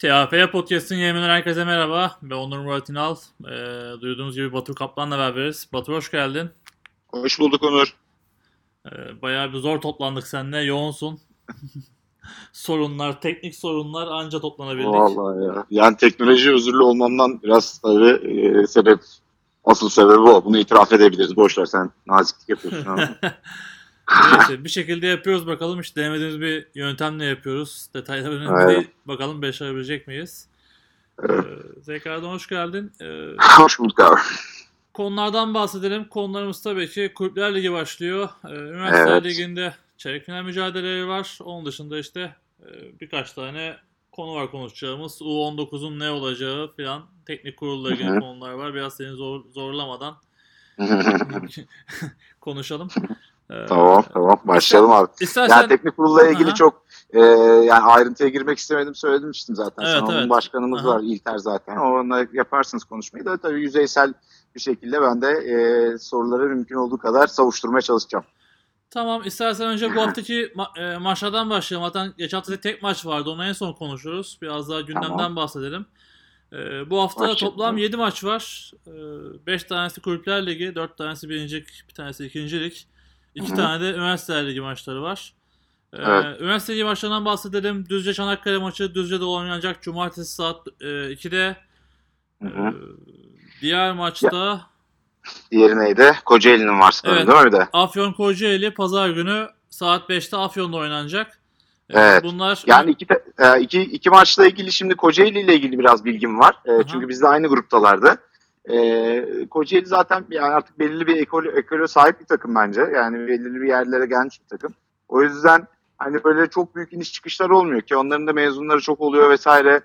TAF Podcast'ın yayınından herkese merhaba. Ben Onur Murat İnal. Ee, duyduğunuz gibi Batur Kaplan'la beraberiz. Batur hoş geldin. Hoş bulduk Onur. Ee, bayağı bir zor toplandık seninle. Yoğunsun. sorunlar, teknik sorunlar anca toplanabildik. Vallahi ya. Yani teknoloji özürlü olmamdan biraz tabii e, sebep, asıl sebebi o. Bunu itiraf edebiliriz. Boşver sen naziklik yapıyorsun. Neyse bir şekilde yapıyoruz bakalım. İşte denemediğimiz bir yöntemle yapıyoruz. Detaylar önemli Evet. değil. Bakalım başarabilecek miyiz? Evet. Ee, tekrardan hoş geldin. Ee, Hoş bulduk abi. Konulardan bahsedelim. Konularımız tabii ki Kulüpler Ligi başlıyor. Ee, Üniversite Evet. Ligi'nde çeyrek final mücadeleleri var. Onun dışında işte e, birkaç tane konu var konuşacağımız. U19'un ne olacağı falan teknik kurulla ilgili konular var. Biraz seni zor, zorlamadan konuşalım. Ee, tamam tamam başlayalım abi. İstersen Yani teknik kurulla ilgili Aha. çok e, yani ayrıntıya girmek istemedim söylemiştim zaten. Evet, Sana onun evet. başkanımız Aha. var İlter zaten. Onunla yaparsınız konuşmayı da tabii yüzeysel bir şekilde ben de e, soruları mümkün olduğu kadar savuşturmaya çalışacağım. Tamam istersen önce bu haftaki ma- e, maçlardan başlayalım. Zaten geçen hafta tek maç vardı. Onu en son konuşuruz. Biraz daha gündemden Tamam. bahsedelim. E, bu hafta Başlayalım. toplam 7 maç var. 5 tanesi Kulüpler Ligi, 4 tanesi birincilik, bir tanesi ikincilik. 2 Hı hı. tane de Üniversiteler Ligi maçları var. E, Evet. Üniversite Ligi maçlarından bahsedelim. Düzce Çanakkale maçı Düzce'de oynanacak Cumartesi saat e, 2'de. Hı E, hı. diğer maçta Diğeri neydi? Kocaeli'nin var sanırım Evet. değil mi bir de? Afyon Kocaeli pazar günü saat 5'te Afyon'da oynanacak. E, Evet. Bunlar Yani iki, e, iki, iki maçla ilgili şimdi Kocaeli ile ilgili biraz bilgim var. E, Aha. çünkü biz de aynı gruptalardı. E, Kocaeli zaten yani artık belirli bir ekol, ekole sahip bir takım bence. Yani belirli bir yerlere gelmiş bir takım. O yüzden hani böyle çok büyük iniş çıkışlar olmuyor ki onların da mezunları çok oluyor vesaire.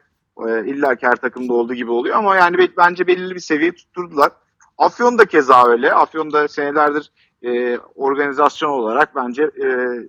E, İlla ki her takımda olduğu gibi oluyor ama yani be- bence belirli bir seviye tutturdular. Afyon da keza öyle. Afyon da senelerdir e, organizasyon olarak bence e,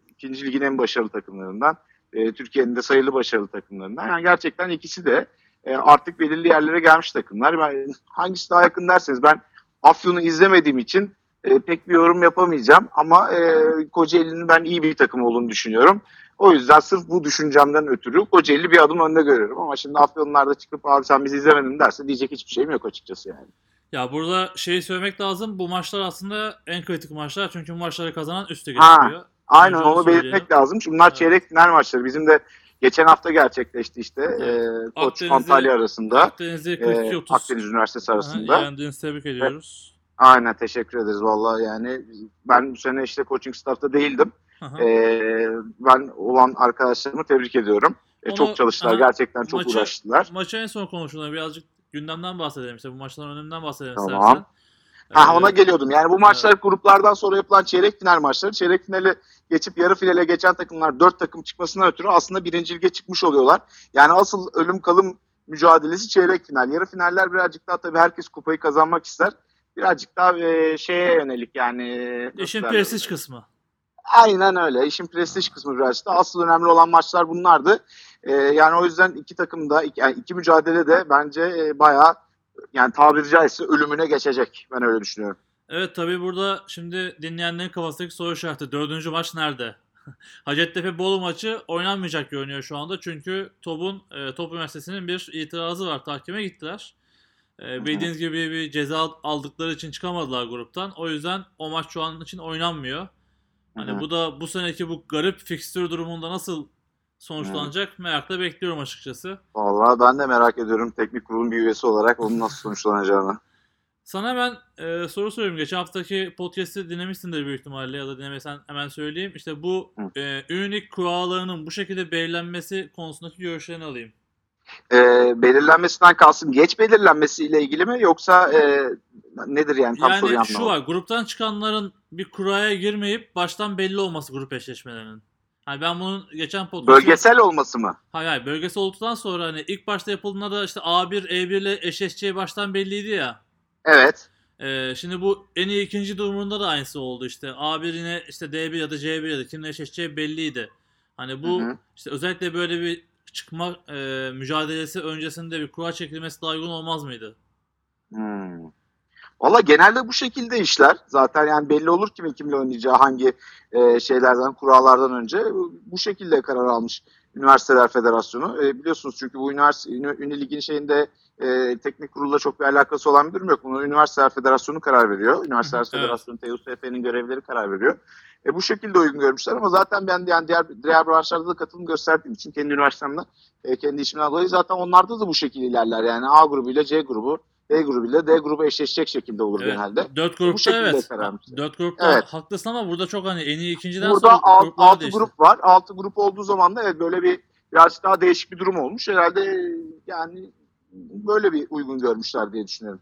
ikinci ligin en başarılı takımlarından. E, Türkiye'nin de sayılı başarılı takımlarından. Yani gerçekten ikisi de e, artık belirli yerlere gelmiş takımlar. Ben, hangisi daha yakın derseniz ben Afyon'u izlemediğim için e, pek bir yorum yapamayacağım. Ama e, Kocaeli'nin ben iyi bir takım olduğunu düşünüyorum. O yüzden sırf bu düşüncemden ötürü Kocaeli bir adım önde görüyorum. Ama şimdi Afyonlar da çıkıp abi sen bizi izlemedin derse diyecek hiçbir şeyim yok açıkçası yani. Ya burada şeyi söylemek lazım. Bu maçlar aslında en kritik maçlar. Çünkü bu maçları kazanan üste geçiyor. Aynen Önce onu belirtmek lazım. Çünkü bunlar Evet. çeyrek final maçları. Bizim de geçen hafta gerçekleşti işte. Evet. E, Koç Antalya arasında. Akdeniz'de e, 42-30 Akdeniz Üniversitesi arasında. yendiğinizi tebrik ediyoruz. Aynen teşekkür ederiz vallahi yani ben bu sene işte coaching staff'ta değildim. Aha. Ben olan arkadaşlarımı tebrik ediyorum. Ee, Onu- çok çalıştılar aha, gerçekten çok maçı- uğraştılar. Maçı en son konuştuğunda birazcık gündemden bahsedelim. İşte bu maçların öneminden bahsedelim Tamam. istersen. Ha Ee, ona geliyordum. Yani bu maçlar gruplardan sonra yapılan çeyrek final maçları. Çeyrek finali geçip yarı finale geçen takımlar dört takım çıkmasından ötürü aslında birinci lige çıkmış oluyorlar. Yani asıl ölüm kalım mücadelesi çeyrek final. Yarı finaller birazcık daha tabii herkes kupayı kazanmak ister. Birazcık daha e, şeye yönelik yani. e, İşin prestij kısmı. Aynen öyle. İşin prestij kısmı birazcık da. Asıl önemli olan maçlar bunlardı. Ee, yani o yüzden iki takım da iki, yani iki mücadele de bence e, bayağı yani tabiri caizse ölümüne geçecek. Ben öyle düşünüyorum. Evet tabii burada şimdi dinleyenlerin kafasındaki soru işareti. Dördüncü maç nerede? Hacettepe Bolu maçı oynanmayacak görünüyor şu anda. Çünkü TOB'un, e, TOP Üniversitesi'nin bir itirazı var. Tahkime gittiler. E, bildiğiniz gibi bir ceza aldıkları için çıkamadılar gruptan. O yüzden o maç şu an için oynanmıyor. Hani bu da bu seneki bu garip fikstür durumunda nasıl sonuçlanacak merakla bekliyorum açıkçası. Vallahi ben de merak ediyorum teknik kurulun bir üyesi olarak onun nasıl sonuçlanacağını. Sana ben e, soru soruyorum. Geçen haftaki podcast'i dinlemişsindir büyük ihtimalle ya da dinlemesen hemen söyleyeyim. İşte bu Hı. e, ünik kurallarının bu şekilde belirlenmesi konusundaki görüşlerini alayım. Ee, belirlenmesinden kalsın geç belirlenmesiyle ilgili mi yoksa e, nedir yani tam Yani şu var. Gruptan çıkanların bir kuraya girmeyip baştan belli olması grup eşleşmelerinin. Hani ben bunun geçen podcast Bölgesel olması mı? Hayır hayır bölgesi olduktan sonra hani ilk başta yapıldığında da işte A1 E1 ile eşleşeceği baştan belliydi ya. Evet. Ee, şimdi bu en iyi ikinci durumunda da aynısı oldu işte. A1 yine işte D1 ya da C1 ya da kimle eşleşeceği belliydi. Hani bu Hı hı. işte özellikle böyle bir çıkma e, mücadelesi öncesinde bir kura çekilmesi daha uygun olmaz mıydı? Hmm. Valla genelde bu şekilde işler. Zaten yani belli olur kimin kimle oynayacağı hangi e, şeylerden, kurallardan önce bu şekilde karar almış Üniversiteler Federasyonu. E, biliyorsunuz çünkü bu üniversite, ünü, ligin şeyinde e, teknik kurulla çok bir alakası olan bir durum yok. Bunu Üniversiteler Federasyonu karar veriyor. Üniversiteler Evet. Federasyonu, TUSF'nin görevleri karar veriyor. E, bu şekilde uygun görmüşler ama zaten ben yani diğer, diğer branşlarda da katılım gösterdiğim için kendi üniversitemde, e, kendi işimden dolayı zaten onlarda da bu şekilde ilerler. Yani A grubuyla C grubu, B grubuyla D grubu eşleşecek şekilde olur Evet, genelde. Dört Bu grupta şekilde evet. karar vermişler. Dört grupta Evet. haklısın ama burada çok hani en iyi ikinciden Burada sonra alt, gruplar 6 değişti. grup var. 6 grup olduğu zaman da evet böyle bir birazcık daha değişik bir durum olmuş. Herhalde yani böyle bir uygun görmüşler diye düşünüyorum.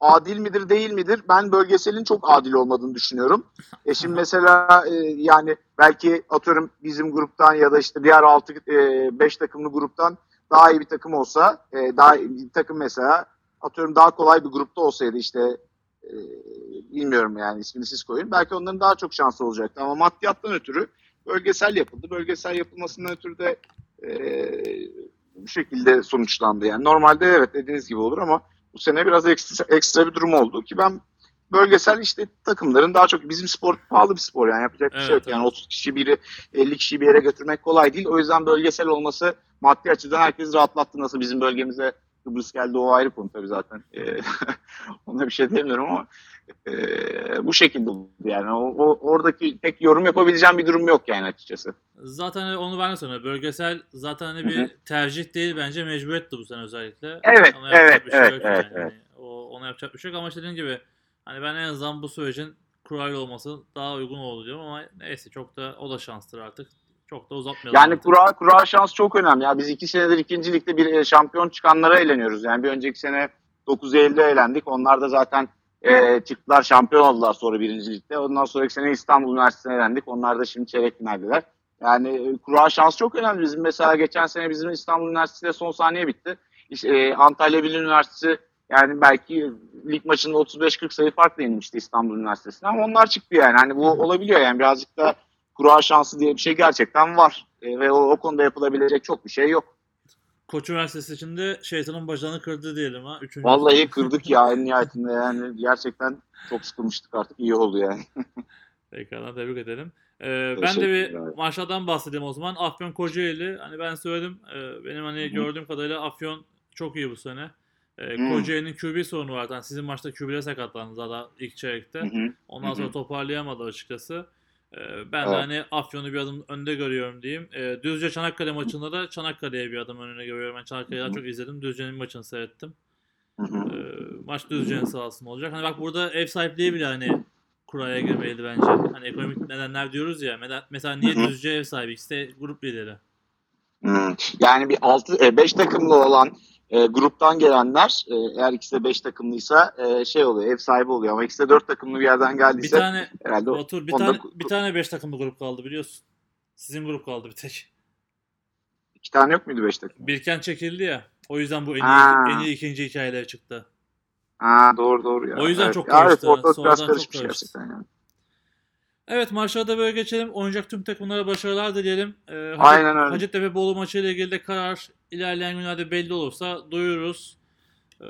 Adil midir değil midir? Ben bölgeselin çok adil olmadığını düşünüyorum. E şimdi mesela e, yani belki atıyorum bizim gruptan ya da işte diğer 6 5 takımlı gruptan daha iyi bir takım olsa, e, daha iyi bir takım mesela atıyorum daha kolay bir grupta olsaydı işte e, bilmiyorum yani ismini siz koyun. Belki onların daha çok şansı olacaktı ama maddiyattan ötürü bölgesel yapıldı. Bölgesel yapılmasından ötürü de e, bu şekilde sonuçlandı. Yani normalde evet dediğiniz gibi olur ama bu sene biraz ekstra, ekstra bir durum oldu ki ben bölgesel işte takımların daha çok bizim spor pahalı bir spor yani yapacak bir şey Evet, yok. Yani evet. 30 kişi biri 50 kişiyi bir yere götürmek kolay değil. O yüzden bölgesel olması maddi açıdan herkesi rahatlattı. Nasıl bizim bölgemize Kıbrıs geldi o ayrı konu tabii zaten. Ee, ona bir şey demiyorum ama e, bu şekilde oldu yani. O, o- oradaki pek yorum yapabileceğim bir durum yok yani açıkçası. Zaten onu ben de söylüyorum. Bölgesel zaten hani bir hı. tercih değil bence mecburiyetti bu sene özellikle. Evet, Ona yapacak evet, bir şey evet, yok evet, yani. Hani o, ona yapacak bir şey yok ama işte dediğim gibi hani ben en azından bu sürecin kurayla olması daha uygun oldu diyorum ama neyse çok da o da şanstır artık. Çok da uzatmayalım. Yani artık. kura, kura şans çok önemli. Ya biz iki senedir ikinci ligde bir e, şampiyon çıkanlara eğleniyoruz. Yani bir önceki sene 9 Eylül'de eğlendik. Onlar da zaten e, çıktılar şampiyon oldular sonra birinci ligde. Ondan sonraki sene İstanbul Üniversitesi'ne eğlendik. Onlar da şimdi çeyrek finaldeler. Yani e, kura şans çok önemli. Bizim mesela geçen sene bizim İstanbul Üniversitesi'de son saniye bitti. İşte, e, Antalya Bilim Üniversitesi yani belki lig maçında 35-40 sayı farkla yenilmişti İstanbul Üniversitesi'ne ama onlar çıktı yani. Hani bu olabiliyor yani birazcık da kura şansı diye bir şey gerçekten var. E, ve o, o konuda yapılabilecek çok bir şey yok. Koç Üniversitesi şimdi şeytanın bacağını kırdı diyelim ha. Üçüncü Vallahi kırdık ya en nihayetinde yani gerçekten çok sıkılmıştık artık iyi oldu yani. Pekala tebrik edelim. Ee, ben de bir maçlardan bahsedeyim o zaman. Afyon Kocaeli hani ben söyledim e, benim hani Hı gördüğüm kadarıyla Afyon çok iyi bu sene. E. Kocaeli'nin QB sorunu var. Yani sizin maçta QB'de sakatlandı zaten ilk çeyrekte. Hı hı. Ondan sonra toparlayamadı açıkçası. E, ben de Evet. hani Afyon'u bir adım önde görüyorum diyeyim. E, Düzce Çanakkale maçında da Çanakkale'ye bir adım önüne görüyorum. Ben Çanakkale'yi çok izledim. Düzce'nin maçını seyrettim. E, maç Düzce'nin sahasında olacak. Hani bak burada ev sahipliği bile hani kuraya girmeliydi bence. Hani ekonomik nedenler diyoruz ya. Mesela niye. Düzce ev sahibi? İkisi de grup lideri. Hmm. Yani bir 6 5 takımlı olan e, gruptan gelenler e, eğer ikisi de 5 takımlıysa e, şey oluyor ev sahibi oluyor ama ikisi de 4 takımlı bir yerden Bir geldiyse tane herhalde o- Batur bir onda tane bir tane 5 takımlı grup kaldı biliyorsun. Sizin grup kaldı bir tek. iki tane yok muydu 5 takım? Birken çekildi ya. O yüzden bu en iyi, en iyi ikinci hikayeleri çıktı. Ha doğru doğru ya. O yüzden evet. çok Ya evet, karıştı. ortalık biraz çok karışmış karıştı. gerçekten yani. Evet maçlara da böyle geçelim. Oynayacak tüm takımlara başarılar dileyelim. Ee, Hacet, Aynen öyle. Hacettepe Bolu maçı ile ilgili de karar ilerleyen günlerde belli olursa duyururuz. Ee,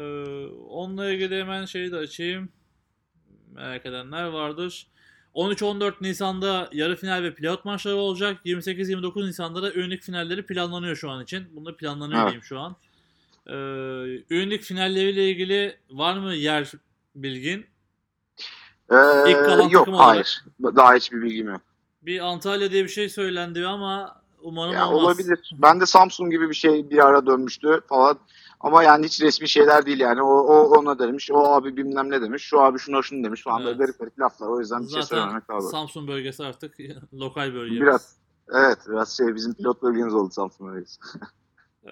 onunla ilgili hemen şeyi de açayım. Merak edenler vardır. 13-14 Nisan'da yarı final ve playout maçları olacak. 28-29 Nisan'da da ünlük finalleri planlanıyor şu an için. Bunu planlanıyor Evet. diyeyim şu an. Ee, ünlük finalleriyle ilgili var mı yer bilgin? Ee, İlk kalan yok takım olarak. hayır. Daha hiçbir bilgim yok. Bir Antalya diye bir şey söylendi ama umarım Ya olmaz. olabilir. Ben de Samsung gibi bir şey bir ara dönmüştü falan. Ama yani hiç resmi şeyler değil yani. O, o ona demiş, o abi bilmem ne demiş, şu abi şuna şunu demiş falan böyle Evet. garip garip laflar. O yüzden bir şey Zaten doğru. Samsun bölgesi artık lokal bölge. Biraz. Evet biraz şey bizim pilot bölgemiz oldu Samsun bölgesi. Ee,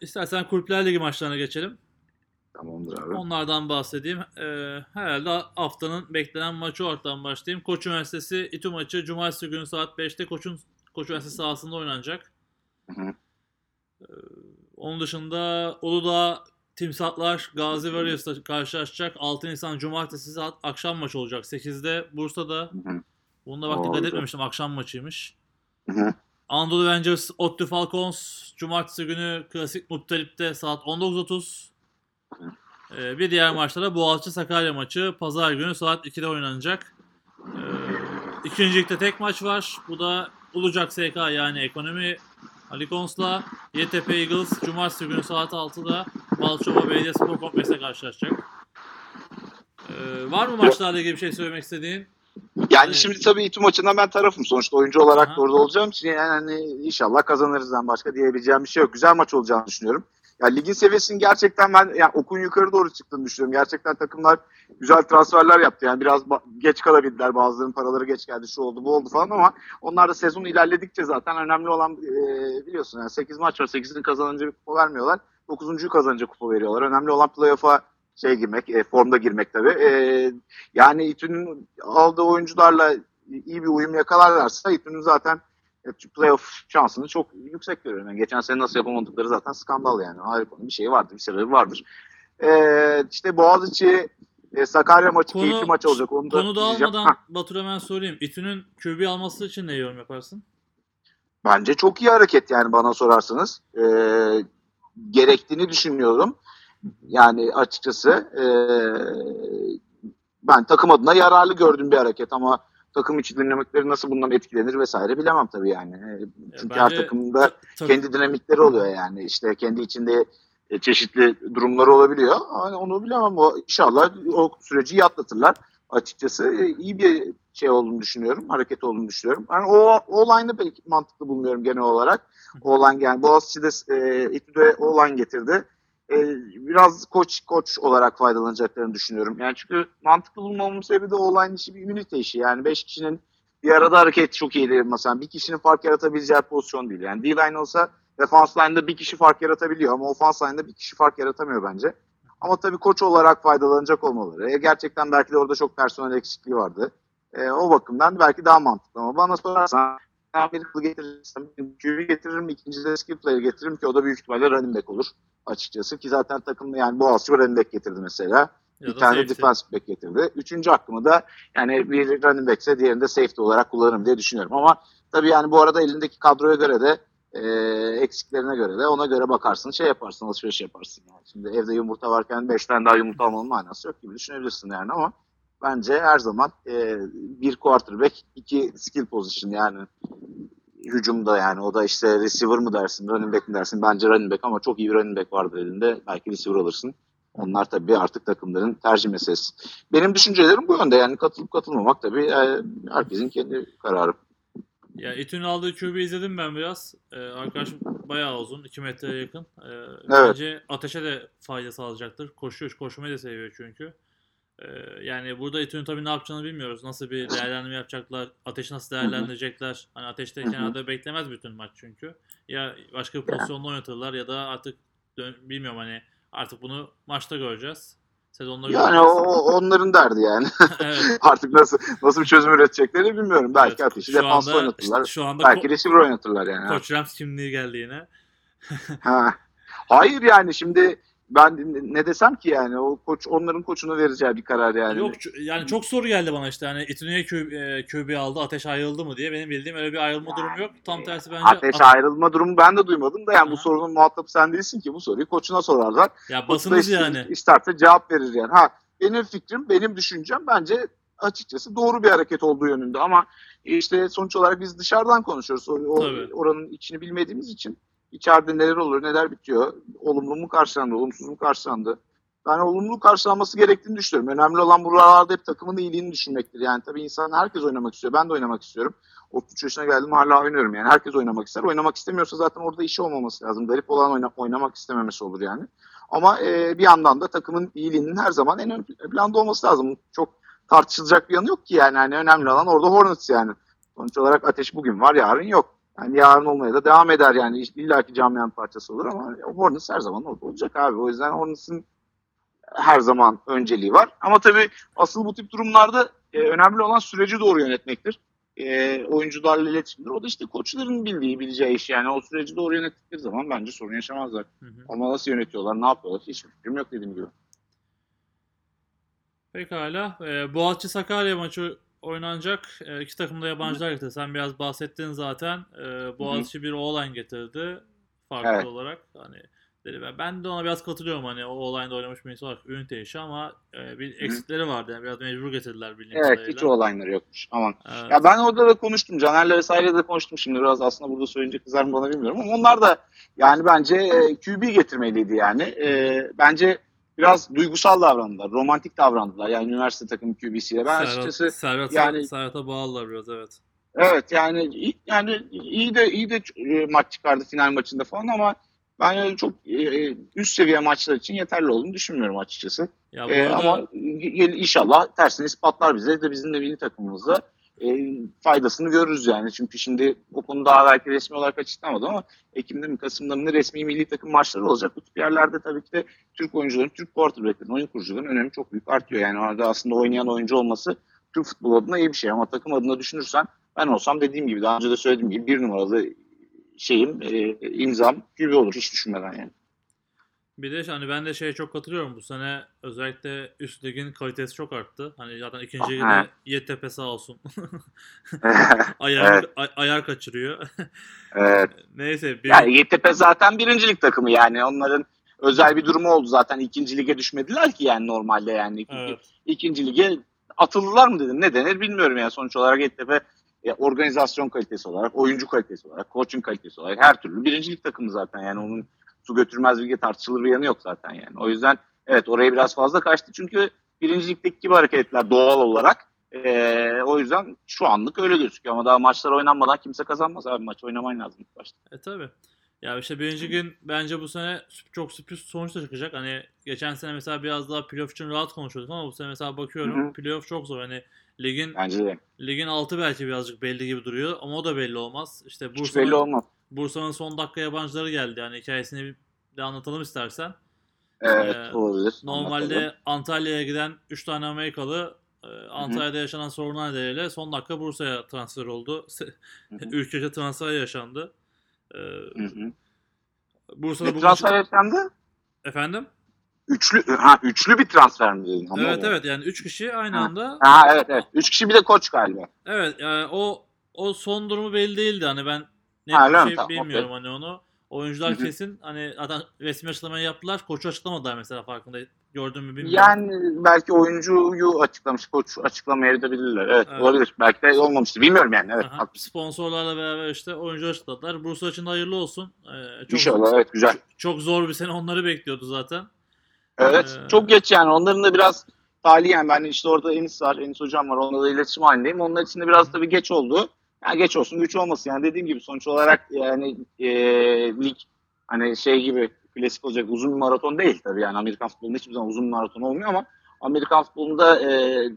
istersen Kulüpler Ligi maçlarına geçelim. Tamamdır abi. Onlardan bahsedeyim. Ee, herhalde haftanın beklenen maçı oradan başlayayım. Koç Üniversitesi İTÜ maçı Cumartesi günü saat 5'te Koç'un Koç Üniversitesi sahasında oynanacak. Hı hı. Ee, onun dışında Uludağ Timsahlar Gazi Warriors'la karşılaşacak. 6 Nisan Cumartesi saat akşam maçı olacak. 8'de Bursa'da. Hı hı. Bunda bak dikkat güzel. etmemiştim. Akşam maçıymış. Anadolu Rangers Ottu Falcons Cumartesi günü Klasik Muttalip'te saat 19.30. Ee, bir diğer maçta da Boğaziçi Sakarya maçı Pazar günü saat 2'de oynanacak. Ee, ikinci ligde tek maç var. Bu da Ulucak SK yani ekonomi Ali Kons'la YTP Eagles Cumartesi günü saat 6'da Balçova Belediyespor Kompleks'e karşılaşacak. Ee, var mı maçlarla ilgili bir şey söylemek istediğin? Yani Evet. şimdi tabii İTÜ maçından ben tarafım. Sonuçta oyuncu olarak Aha. da orada olacağım için yani hani inşallah kazanırızdan başka diyebileceğim bir şey yok. Güzel maç olacağını düşünüyorum. Ya ligin seviyesinin gerçekten ben yani okun yukarı doğru çıktığını düşünüyorum. Gerçekten takımlar güzel transferler yaptı. Yani biraz geç kalabildiler. Bazılarının paraları geç geldi. Şu oldu bu oldu falan ama onlar da sezon ilerledikçe zaten önemli olan e, biliyorsun yani 8 maç var. 8'ini kazanınca bir kupa vermiyorlar. 9.yu kazanınca kupa veriyorlar. Önemli olan playoff'a şey girmek, e, formda girmek tabii. E, yani İTÜ'nün aldığı oyuncularla iyi bir uyum yakalarlarsa İTÜ'nün zaten playoff şansını çok yüksek görüyorum. Yani geçen sene nasıl yapamadıkları zaten skandal yani. Harika bir şey vardır, bir sebebi vardır. E, işte Boğaziçi e, Sakarya maçı Konu- keyifli maç olacak. Onu da Konu dağılmadan Batur hemen sorayım. İTÜ'nün QB alması için ne yorum yaparsın? bence çok iyi hareket yani bana sorarsanız. E, gerektiğini düşünüyorum. Yani açıkçası e, ben takım adına yararlı gördüğüm bir hareket ama takım içi dinamikleri nasıl bundan etkilenir vesaire bilemem tabii yani. E, Ya Çünkü her bence takımda ta- ta- kendi dinamikleri oluyor yani. İşte kendi içinde e, çeşitli durumları olabiliyor. Hani onu bilemem. O, inşallah o süreci iyi atlatırlar. Açıkçası e, iyi bir şey olduğunu düşünüyorum. Hareket olduğunu düşünüyorum. Yani o, o line'ı pek mantıklı bulmuyorum genel olarak. O line yani Boğaziçi'de e, İTÜ'de o line getirdi. E, biraz koç koç olarak faydalanacaklarını düşünüyorum. Yani çünkü mantıklı bulmamın sebebi de o line işi bir ünite işi. Yani 5 kişinin bir arada hareket çok iyi değil mesela. Bir kişinin fark yaratabileceği pozisyon değil. Yani D-line olsa defans line'da bir kişi fark yaratabiliyor ama offense line'da bir kişi fark yaratamıyor bence. Ama tabii koç olarak faydalanacak olmaları. E, gerçekten belki de orada çok personel eksikliği vardı. E, o bakımdan belki daha mantıklı ama bana sorarsan kılı getirirsem QB getiririm, ikinci de skill player getiririm ki o da büyük ihtimalle running back olur açıkçası. Ki zaten takım yani Boğaziçi running back getirdi mesela. ya bir tane safety. defensive back getirdi. Üçüncü hakkımı da yani bir running back ise diğerini de safety olarak kullanırım diye düşünüyorum. Ama tabii yani bu arada elindeki kadroya göre de e, eksiklerine göre de ona göre bakarsın şey yaparsın alışveriş yaparsın. Yani. Şimdi evde yumurta varken beş tane daha yumurta almanın manası yok gibi düşünebilirsin yani ama bence her zaman e, bir quarterback iki skill position yani hücumda yani o da işte receiver mı dersin running back mi dersin bence running back ama çok iyi bir running back vardır elinde belki receiver alırsın. Onlar tabii artık takımların tercih meselesi. Benim düşüncelerim bu yönde yani katılıp katılmamak tabii e, herkesin kendi kararı. Ya İTÜ'nün aldığı QB izledim ben biraz. Ee, arkadaş bayağı uzun. 2 metreye yakın. Ee, Evet. Bence ateşe de fayda sağlayacaktır. Koşuyor, koşmayı da seviyor çünkü. Ee, yani burada İTÜ'nün tabii ne yapacağını bilmiyoruz. Nasıl bir değerlendirme yapacaklar, ateşi nasıl değerlendirecekler. Hani ateşte kenarda beklemez bütün maç çünkü. Ya başka bir pozisyonda oynatırlar ya da artık bilmiyorum hani artık bunu maçta göreceğiz. Sezonda Yani göreceğiz. o, onların derdi yani. evet. Artık nasıl nasıl bir çözüm üreteceklerini bilmiyorum. Belki evet. ateşi defansta oynatırlar. Şu anda Belki receiver oynatırlar yani. Koç Rams kimliği geldi yine. Ha. Hayır yani şimdi ben ne desem ki yani o koç onların koçuna vereceği bir karar yani. Yok yani çok soru geldi bana işte hani İtuni'ye QB aldı ateş ayrıldı mı diye. Benim bildiğim öyle bir ayrılma durumu yok. Tam tersi bence Ateş at- ayrılma durumu ben de duymadım da yani bu Aha. sorunun muhatabı sen değilsin ki bu soruyu koçuna sorarlar. ya basınız işte- yani. isterse cevap verir yani. Ha benim fikrim, benim düşüncem bence açıkçası doğru bir hareket olduğu yönünde ama işte sonuç olarak biz dışarıdan konuşuyoruz. O, o- Tabii. oranın içini bilmediğimiz için içeride neler olur, neler bitiyor, olumlu mu karşılandı, olumsuz mu karşılandı. Ben olumlu karşılanması gerektiğini düşünüyorum. Önemli olan buralarda hep takımın iyiliğini düşünmektir. Yani tabii insan herkes oynamak istiyor. Ben de oynamak istiyorum. 33 yaşına geldim hala oynuyorum yani. Herkes oynamak ister. Oynamak istemiyorsa zaten orada işi olmaması lazım. Garip olan oyna- oynamak istememesi olur yani. Ama e, bir yandan da takımın iyiliğinin her zaman en ön planda olması lazım. Çok tartışılacak bir yanı yok ki yani. yani önemli olan orada Hornets yani. Sonuç olarak ateş bugün var yarın yok. Yani yarın olmaya da devam eder yani. İlla ki camianın parçası olur ama Hornets her zaman orada olacak abi. O yüzden Hornets'ın her zaman önceliği var. Ama tabii asıl bu tip durumlarda e, önemli olan süreci doğru yönetmektir. E, oyuncularla iletişimdir. O da işte koçların bildiği, bileceği iş yani. O süreci doğru yönettikleri zaman bence sorun yaşamazlar. Hı hı. Ama nasıl yönetiyorlar, ne yapıyorlar hiç fikrim yok dediğim gibi. Pekala. Ee, Boğaziçi Sakarya maçı oynanacak. Ee, iki takım da yabancılar getirdi. Sen biraz bahsettin zaten. Ee, Boğaziçi bir O-line getirdi. Farklı Evet. olarak. Hani Dedi ben- de ona biraz katılıyorum hani o olayda oynamış bir insan olarak ünite işi ama e, bir eksikleri vardı yani biraz mecbur getirdiler bildiğim Evet kadarıyla. hiç olayları yokmuş. Aman. Evet. Ya ben orada da konuştum. Caner'le vesaire de konuştum. Şimdi biraz aslında burada söyleyince kızar mı bana bilmiyorum ama onlar da yani bence e, QB getirmeliydi yani. E, bence biraz duygusal davrandılar. Romantik davrandılar. Yani üniversite takımı QB'siyle. Ben Serhat- açıkçası Serhat'a, yani- Serhat'a bağlılar biraz evet. evet yani yani iyi de iyi de e, maç çıkardı final maçında falan ama ben öyle çok e, üst seviye maçlar için yeterli olduğunu düşünmüyorum açıkçası. Ya Ee, arada ama inşallah tersini ispatlar bize de bizim de milli takımımızda e, faydasını görürüz yani. Çünkü şimdi o konu daha belki resmi olarak açıklamadı ama Ekim'de mi Kasım'da mı resmi milli takım maçları olacak. Bu tip yerlerde tabii ki de Türk oyuncuların, Türk quarterback'lerin, oyun kurucuların önemi çok büyük artıyor. Yani orada aslında oynayan oyuncu olması Türk futbol adına iyi bir şey ama takım adına düşünürsen ben olsam dediğim gibi daha önce de söylediğim gibi bir numaralı şeyim, e, imzam gibi olur hiç düşünmeden yani. Bir de hani ben de şeye çok katılıyorum bu sene özellikle üst ligin kalitesi çok arttı. Hani zaten ikinci ligde. YTP sağ olsun. ayar, Evet. ay- ayar kaçırıyor. evet. Neyse bir, Yani YTP zaten birincilik takımı yani. Onların özel bir durumu oldu zaten. ikinci lige düşmediler ki yani normalde yani. İkinci, evet. ikinci lige atıldılar mı dedim. Ne denir bilmiyorum yani. Sonuç olarak YTP organizasyon kalitesi olarak, oyuncu kalitesi olarak, coaching kalitesi olarak her türlü birincilik takımı zaten. Yani onun su götürmez bir tartışılır bir yanı yok zaten yani. O yüzden evet oraya biraz fazla kaçtı. Çünkü birincilikteki gibi hareketler doğal olarak e, o yüzden şu anlık öyle gözüküyor ama daha maçlar oynanmadan kimse kazanmaz abi maç oynaman lazım ilk başta. E tabi. Ya işte birinci gün bence bu sene çok sürpriz sonuç da çıkacak. Hani geçen sene mesela biraz daha playoff için rahat konuşuyorduk ama bu sene mesela bakıyorum Hı hı. playoff çok zor. Hani ligin Bence de. ligin altı belki birazcık belli gibi duruyor ama o da belli olmaz. İşte Hiç Bursa'nın belli olmaz. Bursa'nın son dakika yabancıları geldi. Yani hikayesini bir de anlatalım istersen. Evet Ee, olabilir. Normalde Anlatalım. Antalya'ya giden 3 tane Amerikalı e, Antalya'da yaşanan sorunlar nedeniyle son dakika Bursa'ya transfer oldu. Ülkece transfer yaşandı. Ee. Bursa'da bugün transfer yaşandı? efendim? Üçlü, ha, üçlü bir transfer mi dedin? Anlamadım. Evet evet yani 3 kişi aynı Ha. anda. Ha, evet evet. Üç kişi bir de koç galiba. Evet yani o o son durumu belli değildi hani ben net Ha, bir şey Tamam, bilmiyorum hani onu. Oyuncular kesin hani zaten resmi açıklamayı yaptılar. Koçu açıklamadılar mesela farkında gördün mü bilmiyorum. Yani belki oyuncuyu açıklamış, koç açıklamayabilirler. Evet, Evet. olabilir. Belki de olmamıştır. Bilmiyorum yani. Evet, Aha. Sponsorlarla beraber işte oyuncu açıkladılar. Bursa için hayırlı olsun. Ee, çok, İnşallah evet güzel. çok zor bir sene onları bekliyordu zaten. Evet Ee, çok geç yani. Onların da biraz taliyen ben işte orada Enis var, Enis hocam var. Onunla da iletişim halindeyim. Onlar için de biraz tabii geç oldu. Yani geç olsun, güç olmasın. Yani dediğim gibi sonuç olarak yani e, lig hani şey gibi klasik olacak uzun bir maraton değil tabii. Yani Amerikan futbolunda hiçbir zaman uzun bir maraton olmuyor ama Amerikan futbolunda e,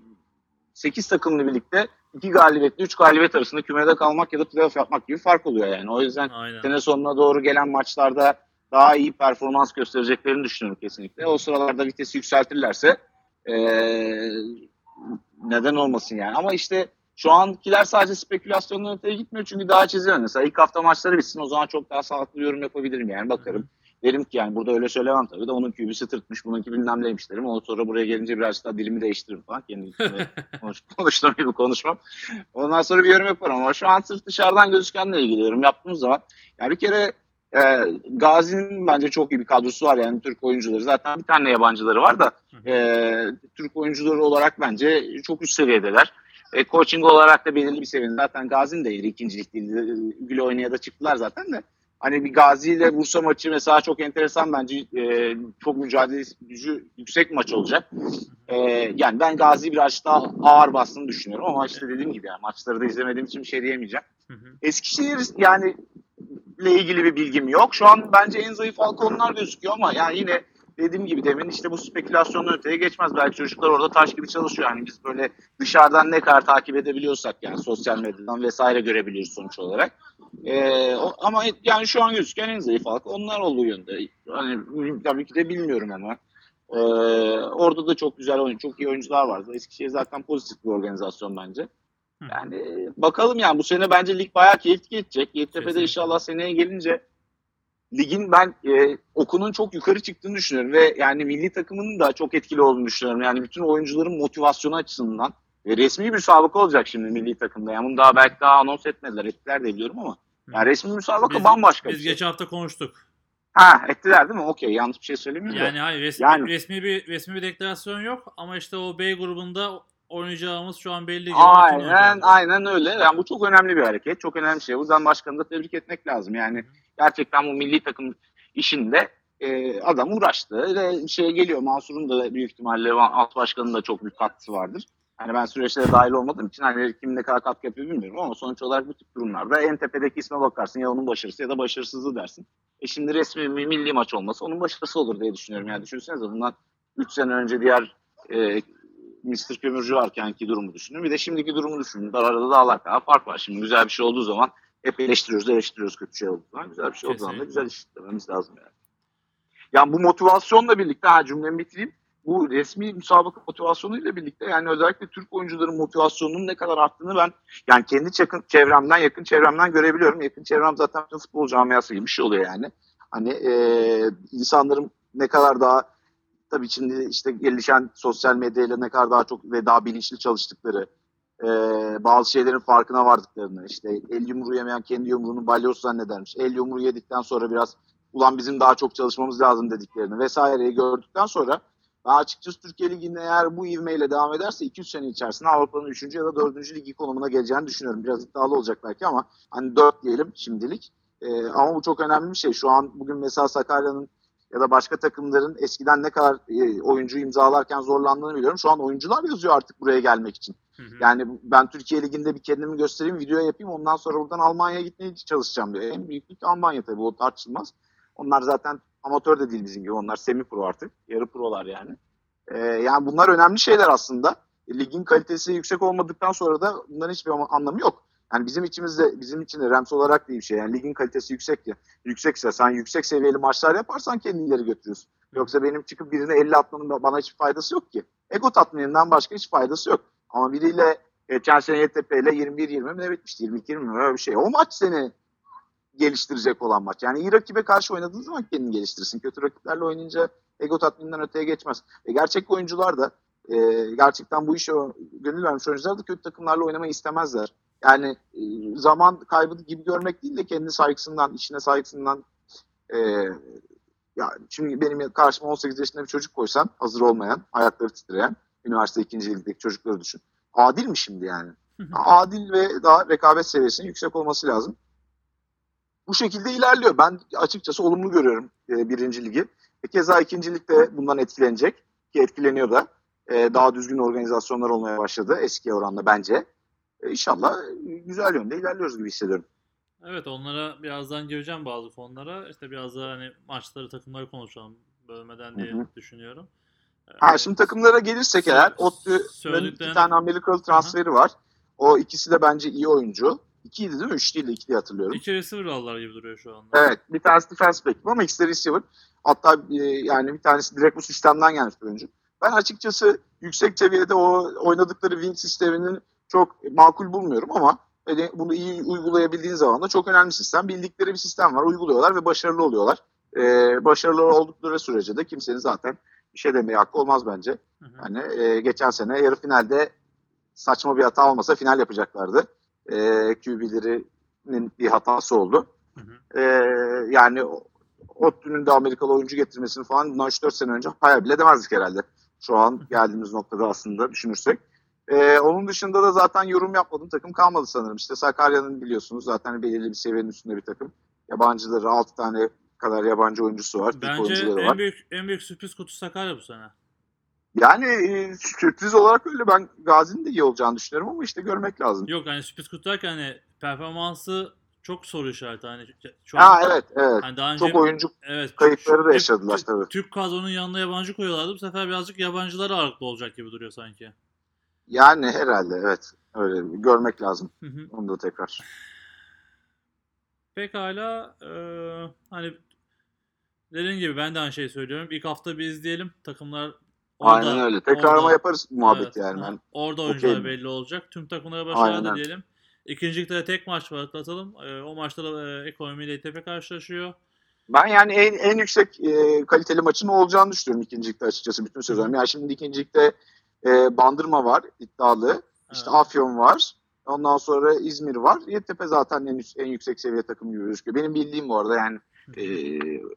8 takımlı birlikte 2 galibiyetle 3 galibiyet arasında kümede kalmak ya da playoff yapmak gibi fark oluyor yani. O yüzden Aynen. sene sonuna doğru gelen maçlarda daha iyi performans göstereceklerini düşünüyorum kesinlikle. O sıralarda vitesi yükseltirlerse eee, neden olmasın yani. Ama işte şu ankiler sadece spekülasyondan öteye gitmiyor çünkü daha çiziyor. Mesela ilk hafta maçları bitsin o zaman çok daha sağlıklı yorum yapabilirim yani bakarım. Derim ki yani burada öyle söylemem tabii de onun QB'si tırtmış, bununki bilmem neymiş derim. Ondan sonra buraya gelince biraz daha dilimi değiştiririm falan. Kendi konuş, konuştuğum gibi konuşmam. Ondan sonra bir yorum yaparım ama şu an sırf dışarıdan gözükenle ilgili yorum yaptığımız zaman yani bir kere e, Gazi'nin bence çok iyi bir kadrosu var yani Türk oyuncuları. Zaten bir tane yabancıları var da e, Türk oyuncuları olarak bence çok üst seviyedeler. E, coaching olarak da belirli bir seviyede. Zaten Gazi'nin de yeri ikincilik değil. Gül oynaya da çıktılar zaten de. Hani bir Gazi ile Bursa maçı mesela çok enteresan bence. E, çok mücadele gücü yüksek maç olacak. E, yani ben Gazi'yi biraz daha ağır bastığını düşünüyorum ama işte dediğim gibi yani maçları da izlemediğim için bir şey diyemeyeceğim. Hı hı. Eskişehir yani ile ilgili bir bilgim yok. Şu an bence en zayıf halka onlar gözüküyor ama yani yine dediğim gibi demin işte bu spekülasyonun öteye geçmez. Belki çocuklar orada taş gibi çalışıyor. Yani biz böyle dışarıdan ne kadar takip edebiliyorsak yani sosyal medyadan vesaire görebiliyoruz sonuç olarak. Ee, o- ama yani şu an gözüken en zayıf halka onlar olduğu yönde. Hani tabii ki de bilmiyorum ama. Ee, orada da çok güzel oyun, çok iyi oyuncular var. Eskişehir zaten pozitif bir organizasyon bence. Yani bakalım yani bu sene bence lig bayağı keyifli geçecek. Kesinlikle. inşallah seneye gelince ligin ben e, okunun çok yukarı çıktığını düşünüyorum ve yani milli takımının da çok etkili olduğunu düşünüyorum. Yani bütün oyuncuların motivasyonu açısından ve resmi bir müsabaka olacak şimdi milli takımda. Yani bunu daha belki daha anons etmediler, ettiler de biliyorum ama yani resmi müsabaka Biz- bambaşka Biz bir şey. geçen hafta konuştuk. Ha ettiler değil mi? Okey yanlış bir şey söylemiyorum. da. Yani hayır resmi, Yani- resmi bir resmi bir deklarasyon yok ama işte o B grubunda oynayacağımız şu an belli. Aynen, aynen öyle. Yani bu çok önemli bir hareket. Çok önemli bir şey. O yüzden başkanı da tebrik etmek lazım. Yani gerçekten bu milli takım işinde e, adam uğraştı ve şeye geliyor. Mansur'un da büyük ihtimalle alt başkanının da çok büyük katkısı vardır. Hani ben süreçlere dahil olmadığım için hani kim ne kadar katkı yapıyor bilmiyorum ama sonuç olarak bu tip durumlarda en tepedeki isme bakarsın ya onun başarısı ya da başarısızlığı dersin. E şimdi resmi milli maç olması onun başarısı olur diye düşünüyorum. Yani düşünsenize bundan 3 sene önce diğer e, Mr. Kömürcü varkenki durumu düşünün. Bir de şimdiki durumu düşünün. Arada dağlar kadar fark var. Şimdi güzel bir şey olduğu zaman hep eleştiriyoruz, eleştiriyoruz kötü şey olduğu zaman. Güzel bir şey olduğu zaman da güzel işlememiz lazım yani. Yani bu motivasyonla birlikte, ha cümlemi bitireyim. Bu resmi müsabaka motivasyonuyla birlikte yani özellikle Türk oyuncuların motivasyonunun ne kadar arttığını ben yani kendi yakın çevremden, yakın çevremden görebiliyorum. Yakın çevrem zaten futbol camiası gibi bir şey oluyor yani. Hani eee insanların ne kadar daha tabii şimdi işte gelişen sosyal medyayla ne kadar daha çok ve daha bilinçli çalıştıkları, e, bazı şeylerin farkına vardıklarını, işte el yumruğu yemeyen kendi yumruğunu balyoz zannedermiş. El yumruğu yedikten sonra biraz ulan bizim daha çok çalışmamız lazım dediklerini vesaireyi gördükten sonra ben açıkçası Türkiye Ligi'nde eğer bu ivmeyle devam ederse 200 sene içerisinde Avrupa'nın 3. ya da 4. ligi konumuna geleceğini düşünüyorum. Biraz iddialı olacak belki ama hani 4 diyelim şimdilik. E, ama bu çok önemli bir şey. Şu an bugün mesela Sakarya'nın ya da başka takımların eskiden ne kadar e, oyuncu imzalarken zorlandığını biliyorum. Şu an oyuncular yazıyor artık buraya gelmek için. Hı hı. Yani ben Türkiye Ligi'nde bir kendimi göstereyim, video yapayım. Ondan sonra buradan Almanya'ya gitmeye çalışacağım diyor. En büyük lig Almanya tabii o tartışılmaz. Onlar zaten amatör de değil bizim gibi. Onlar semi pro artık. Yarı prolar yani. Ee, yani bunlar önemli şeyler aslında. E, Ligin kalitesi yüksek olmadıktan sonra da bunların hiçbir anlamı yok. Yani bizim içimizde, bizim için de Rams olarak değil bir şey. Yani ligin kalitesi yüksek ya. Yüksekse sen yüksek seviyeli maçlar yaparsan kendini ileri götürüyorsun. Yoksa benim çıkıp birine 50 atmanın bana hiçbir faydası yok ki. Ego tatmininden başka hiç faydası yok. Ama biriyle geçen sene YTP ile 21-20 mi ne bitmişti? 22-20 mi öyle bir şey. O maç seni geliştirecek olan maç. Yani iyi rakibe karşı oynadığın zaman kendini geliştirirsin. Kötü rakiplerle oynayınca ego tatmininden öteye geçmez. E, gerçek oyuncular da e, gerçekten bu işe gönül vermiş oyuncular da kötü takımlarla oynamayı istemezler. Yani e, zaman kaybı gibi görmek değil de kendi saygısından, işine saygısından e, ya şimdi benim karşıma 18 yaşında bir çocuk koysan hazır olmayan, ayakları titreyen üniversite ikinci ligdeki çocukları düşün. Adil mi şimdi yani? Adil ve daha rekabet seviyesinin yüksek olması lazım. Bu şekilde ilerliyor. Ben açıkçası olumlu görüyorum e, birinci ligi. E, keza ikinci lig de bundan etkilenecek. Ki etkileniyor da. E, daha düzgün organizasyonlar olmaya başladı eskiye oranla bence. E, inşallah güzel yönde ilerliyoruz gibi hissediyorum. Evet onlara birazdan gireceğim bazı konulara. İşte biraz da hani maçları takımları konuşalım bölmeden diye Hı hı. düşünüyorum. Ha şimdi takımlara gelirsek Sö- eğer söylediklerini- iki tane Amerikalı transferi var. O ikisi de bence iyi oyuncu. İkiydi değil mi? Üç değil, iki diye hatırlıyorum. İki receiver aldılar gibi duruyor şu anda. Evet. Bir tanesi defense back ama ikisi de receiver. Hatta e, yani bir tanesi direkt bu sistemden gelmiş bir oyuncu. Ben açıkçası yüksek seviyede o oynadıkları wing sisteminin çok makul bulmuyorum ama hani bunu iyi uygulayabildiğin zaman da çok önemli sistem. Bildikleri bir sistem var. Uyguluyorlar ve başarılı oluyorlar. E, başarılı oldukları sürece de kimsenin zaten bir şey demeye hakkı olmaz bence. Hani e, geçen sene yarı finalde saçma bir hata olmasa final yapacaklardı. E, QB'lerinin bir hatası oldu. Hı hı. E, yani ODTÜ'nün de Amerikalı oyuncu getirmesini falan bundan 3-4 sene önce hayal bile edemezdik herhalde. Şu an geldiğimiz noktada aslında düşünürsek. E, onun dışında da zaten yorum yapmadım. Takım kalmadı sanırım. İşte Sakarya'nın biliyorsunuz zaten belirli bir seviyenin üstünde bir takım. Yabancıları 6 tane kadar yabancı oyuncusu var. Bence en var. büyük en büyük sürpriz kutusu Sakarya bu sene. Yani e, sürpriz olarak öyle ben Gazi'nin de iyi olacağını düşünüyorum ama işte görmek lazım. Yok hani sürpriz kutu derken hani performansı çok soru işareti hani şu Ha evet evet. hani daha önce Çok oyuncu evet kayıpları da yaşadılar tabii. Türk kadronun yanına yabancı koyuyorlardı. Bu sefer birazcık yabancılara ağırlıklı olacak gibi duruyor sanki. Yani herhalde evet. Öyle bir görmek lazım. Hı hı. Onu da tekrar. Pekala e, hani dediğim gibi ben de aynı şeyi söylüyorum. İlk hafta bir izleyelim. Takımlar orada, Aynen öyle. Tekrarlama orada- yaparız muhabbet Evet, yani. Ben. Orada oyuncular belli olacak. Tüm takımlara başarılar diyelim. İkinci ligde de tek maç var atlatalım. E, o maçta da e, Ekonomi ile İTP karşılaşıyor. Ben yani en, en yüksek e, kaliteli maçın olacağını düşünüyorum ikincilikte açıkçası bütün sezon. Yani şimdi ikincilikte e, Bandırma var iddialı. İşte Evet. Afyon var. Ondan sonra İzmir var. Yeditepe zaten en, en yüksek seviye takım gibi gözüküyor. Benim bildiğim bu arada yani e,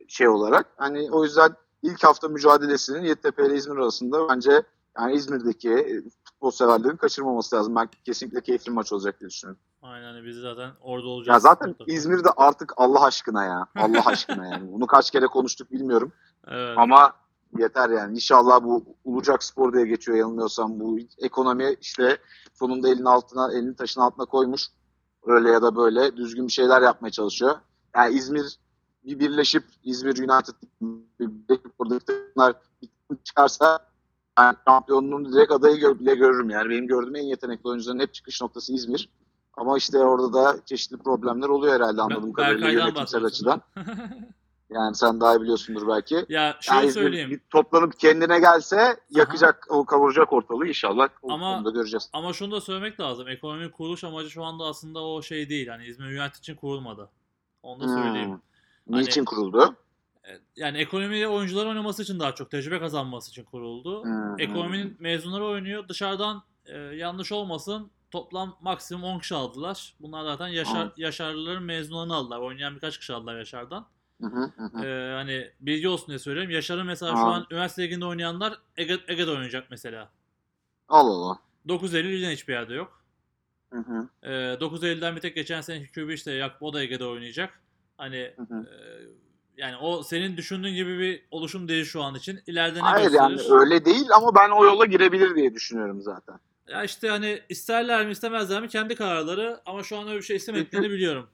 şey olarak. Hani o yüzden ilk hafta mücadelesinin Yeditepe ile İzmir arasında bence yani İzmir'deki e, futbol severlerin kaçırmaması lazım. Ben kesinlikle keyifli maç olacak diye düşünüyorum. Aynen hani biz zaten orada olacağız. Ya zaten mutlaka. İzmir'de artık Allah aşkına ya. Allah aşkına yani. Bunu kaç kere konuştuk bilmiyorum. Evet. Ama yeter yani. İnşallah bu Ulucak Spor diye geçiyor yanılmıyorsam. Bu ekonomi işte sonunda elinin altına, elini taşın altına koymuş. Öyle ya da böyle düzgün bir şeyler yapmaya çalışıyor. Yani İzmir bir birleşip İzmir United takım çıkarsa yani şampiyonluğun direkt adayı bile görürüm yani. Benim gördüğüm en yetenekli oyuncuların hep çıkış noktası İzmir. Ama işte orada da çeşitli problemler oluyor herhalde anladığım kadarıyla yönetimsel açıdan. Yani sen daha iyi biliyorsundur belki. ya şöyle Yani söyleyeyim. bir toplanıp kendine gelse yakacak, o kavuracak ortalığı inşallah. Ama- konuda göreceğiz. Ama şunu da söylemek lazım. Ekonominin kuruluş amacı şu anda aslında o şey değil. Hani İzmir United için kurulmadı. Onu da söyleyeyim. Hmm. Niçin Hani- kuruldu? E, Yani ekonomiyle oyuncular oynaması için daha çok tecrübe kazanması için kuruldu. Hmm. Ekonominin mezunları oynuyor. Dışarıdan e, yanlış olmasın toplam maksimum 10 kişi aldılar. Bunlar zaten Yaşar, Hmm. Yaşarlıların mezunlarını aldılar. Oynayan birkaç kişi aldılar Yaşar'dan. Hı hı, hı hı. E, hani bilgi olsun diye söylüyorum. Yaşar'ın mesela şu Aa. an üniversite liginde oynayanlar Ege, Ege'de oynayacak mesela. Allah Allah. 9 Eylül'den hiçbir yerde yok. Hı hı, E, 9 Eylül'den bir tek geçen seneki QB işte Yakup o da Ege'de oynayacak. Hani hı hı. e, yani o senin düşündüğün gibi bir oluşum değil şu an için. İleride ne Hayır gösterir? yani öyle değil ama ben o yola girebilir diye düşünüyorum zaten. Ya işte hani isterler mi istemezler mi kendi kararları ama şu an öyle bir şey istemediklerini biliyorum.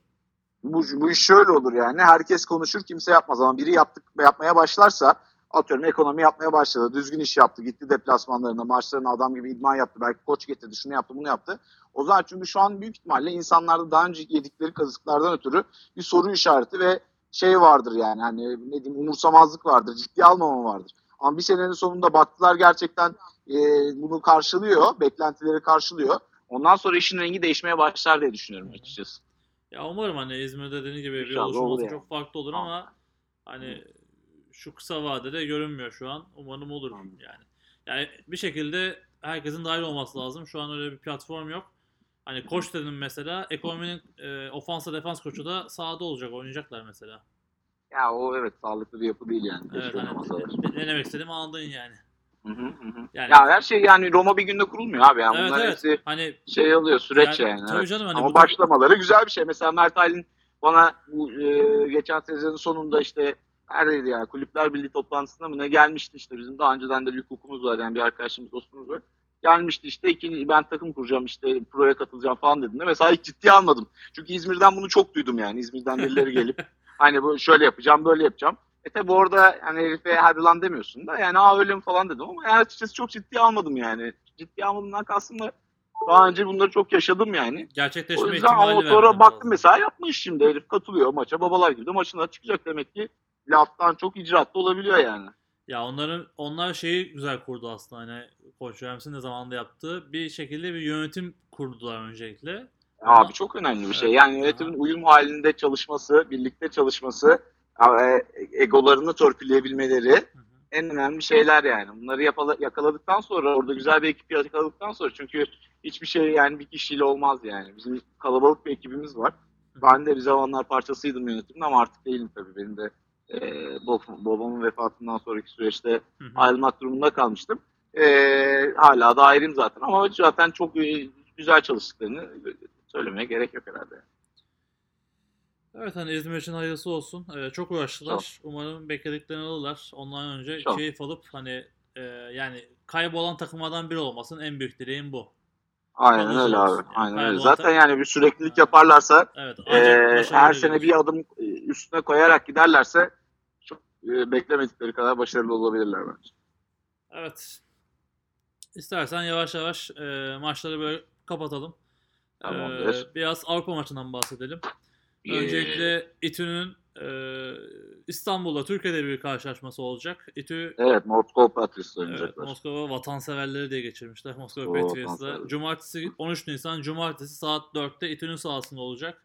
Bu, bu iş şöyle olur yani. Herkes konuşur kimse yapmaz ama biri yaptık yapmaya başlarsa atıyorum ekonomi yapmaya başladı. Düzgün iş yaptı. Gitti deplasmanlarına, maçlarına adam gibi idman yaptı. Belki koç getirdi, şunu yaptı, bunu yaptı. O zaman çünkü şu an büyük ihtimalle insanlarda daha önce yedikleri kazıklardan ötürü bir soru işareti ve şey vardır yani hani ne diyeyim umursamazlık vardır, ciddi almama vardır. Ama bir senenin sonunda baktılar gerçekten e, bunu karşılıyor, beklentileri karşılıyor. Ondan sonra işin rengi değişmeye başlar diye düşünüyorum açıkçası. Ya umarım hani İzmir'de dediğin gibi bir İnşallah oluşum olur olsa yani. çok farklı olur ama hani şu kısa vadede görünmüyor şu an. Umarım olur Tamam. yani. Yani bir şekilde herkesin dahil olması lazım. Şu an öyle bir platform yok. Hani koç dedim mesela. Ekonominin e, ofansa defans koçu da sahada olacak. Oynayacaklar mesela. Ya o evet sağlıklı bir yapı değil yani. Evet Keşke hani ne demek istediğimi anladın yani. Hı hı hı hı. Yani Ya her şey yani Roma bir günde kurulmuyor abi. Yani evet bunlar evet. hepsi Hani şey alıyor süreç yani. Tabii evet. canım hani Ama bu- başlamaları güzel bir şey. Mesela Mert Aylin bana bu e, geçen sezonun sonunda işte neredeydi ya kulüpler birliği toplantısında mı ne gelmişti işte bizim daha önceden de bir hukukumuz var yani bir arkadaşımız dostumuz var. Gelmişti işte ikinci ben takım kuracağım işte proya katılacağım falan dediğinde mesela hiç ciddiye almadım. Çünkü İzmir'den bunu çok duydum yani İzmir'den birileri gelip hani böyle şöyle yapacağım böyle yapacağım. E tabi orada yani herife hadi lan demiyorsun da yani aa öyle mi falan dedim ama yani açıkçası çok ciddiye almadım yani. Ciddiye almadığımdan kastım da daha önce bunları çok yaşadım yani. gerçekleşme O yüzden ama sonra baktım lazım. mesela yapmış şimdi herif katılıyor maça babalar gibi de maçına çıkacak demek ki laftan çok icraatlı olabiliyor yani. Ya onların onlar şeyi güzel kurdu aslında hani Koç Rams'in de zamanında yaptığı bir şekilde bir yönetim kurdular öncelikle. Ama- Abi çok önemli bir şey. Yani yönetimin uyum halinde çalışması, birlikte çalışması, egolarını torpilleyebilmeleri Hı hı. en önemli şeyler yani. Bunları yapala- yakaladıktan sonra orada güzel bir ekip yakaladıktan sonra çünkü hiçbir şey yani bir kişiyle olmaz yani. Bizim kalabalık bir ekibimiz var. Ben de bir zamanlar parçasıydım yönetimin ama artık değilim tabii. Benim de e, bab- babamın vefatından sonraki süreçte ayrılmak durumunda kalmıştım. E, hala da ayrıyım zaten ama zaten çok e, güzel çalıştıklarını söylemeye gerek yok herhalde. Evet hani İzmir için hayırlısı olsun. Ee, çok uğraştılar. Umarım beklediklerini alırlar. Ondan önce Çok. keyif alıp hani e, yani kaybolan takımlardan biri olmasın. En büyük dileğim bu. Aynen Kalıcı öyle abi. Yani Aynen öyle. Zaten tak- yani bir süreklilik yaparlarsa Evet. e, her sene bir adım e, üstüne koyarak giderlerse çok e, beklemedikleri kadar başarılı olabilirler bence. Evet. İstersen yavaş yavaş e, maçları böyle kapatalım. Tamamdır. Ee, biraz Avrupa maçından bahsedelim. Öncelikle İTÜ'nün e, İstanbul'da Türkiye'de bir karşılaşması olacak. İTÜ Evet, Moskova Patriots evet, oynayacaklar. Moskova vatanseverleri diye geçirmişler. Moskova vatanseverler. Cumartesi 13 Nisan Cumartesi saat 4'te İTÜ'nün sahasında olacak.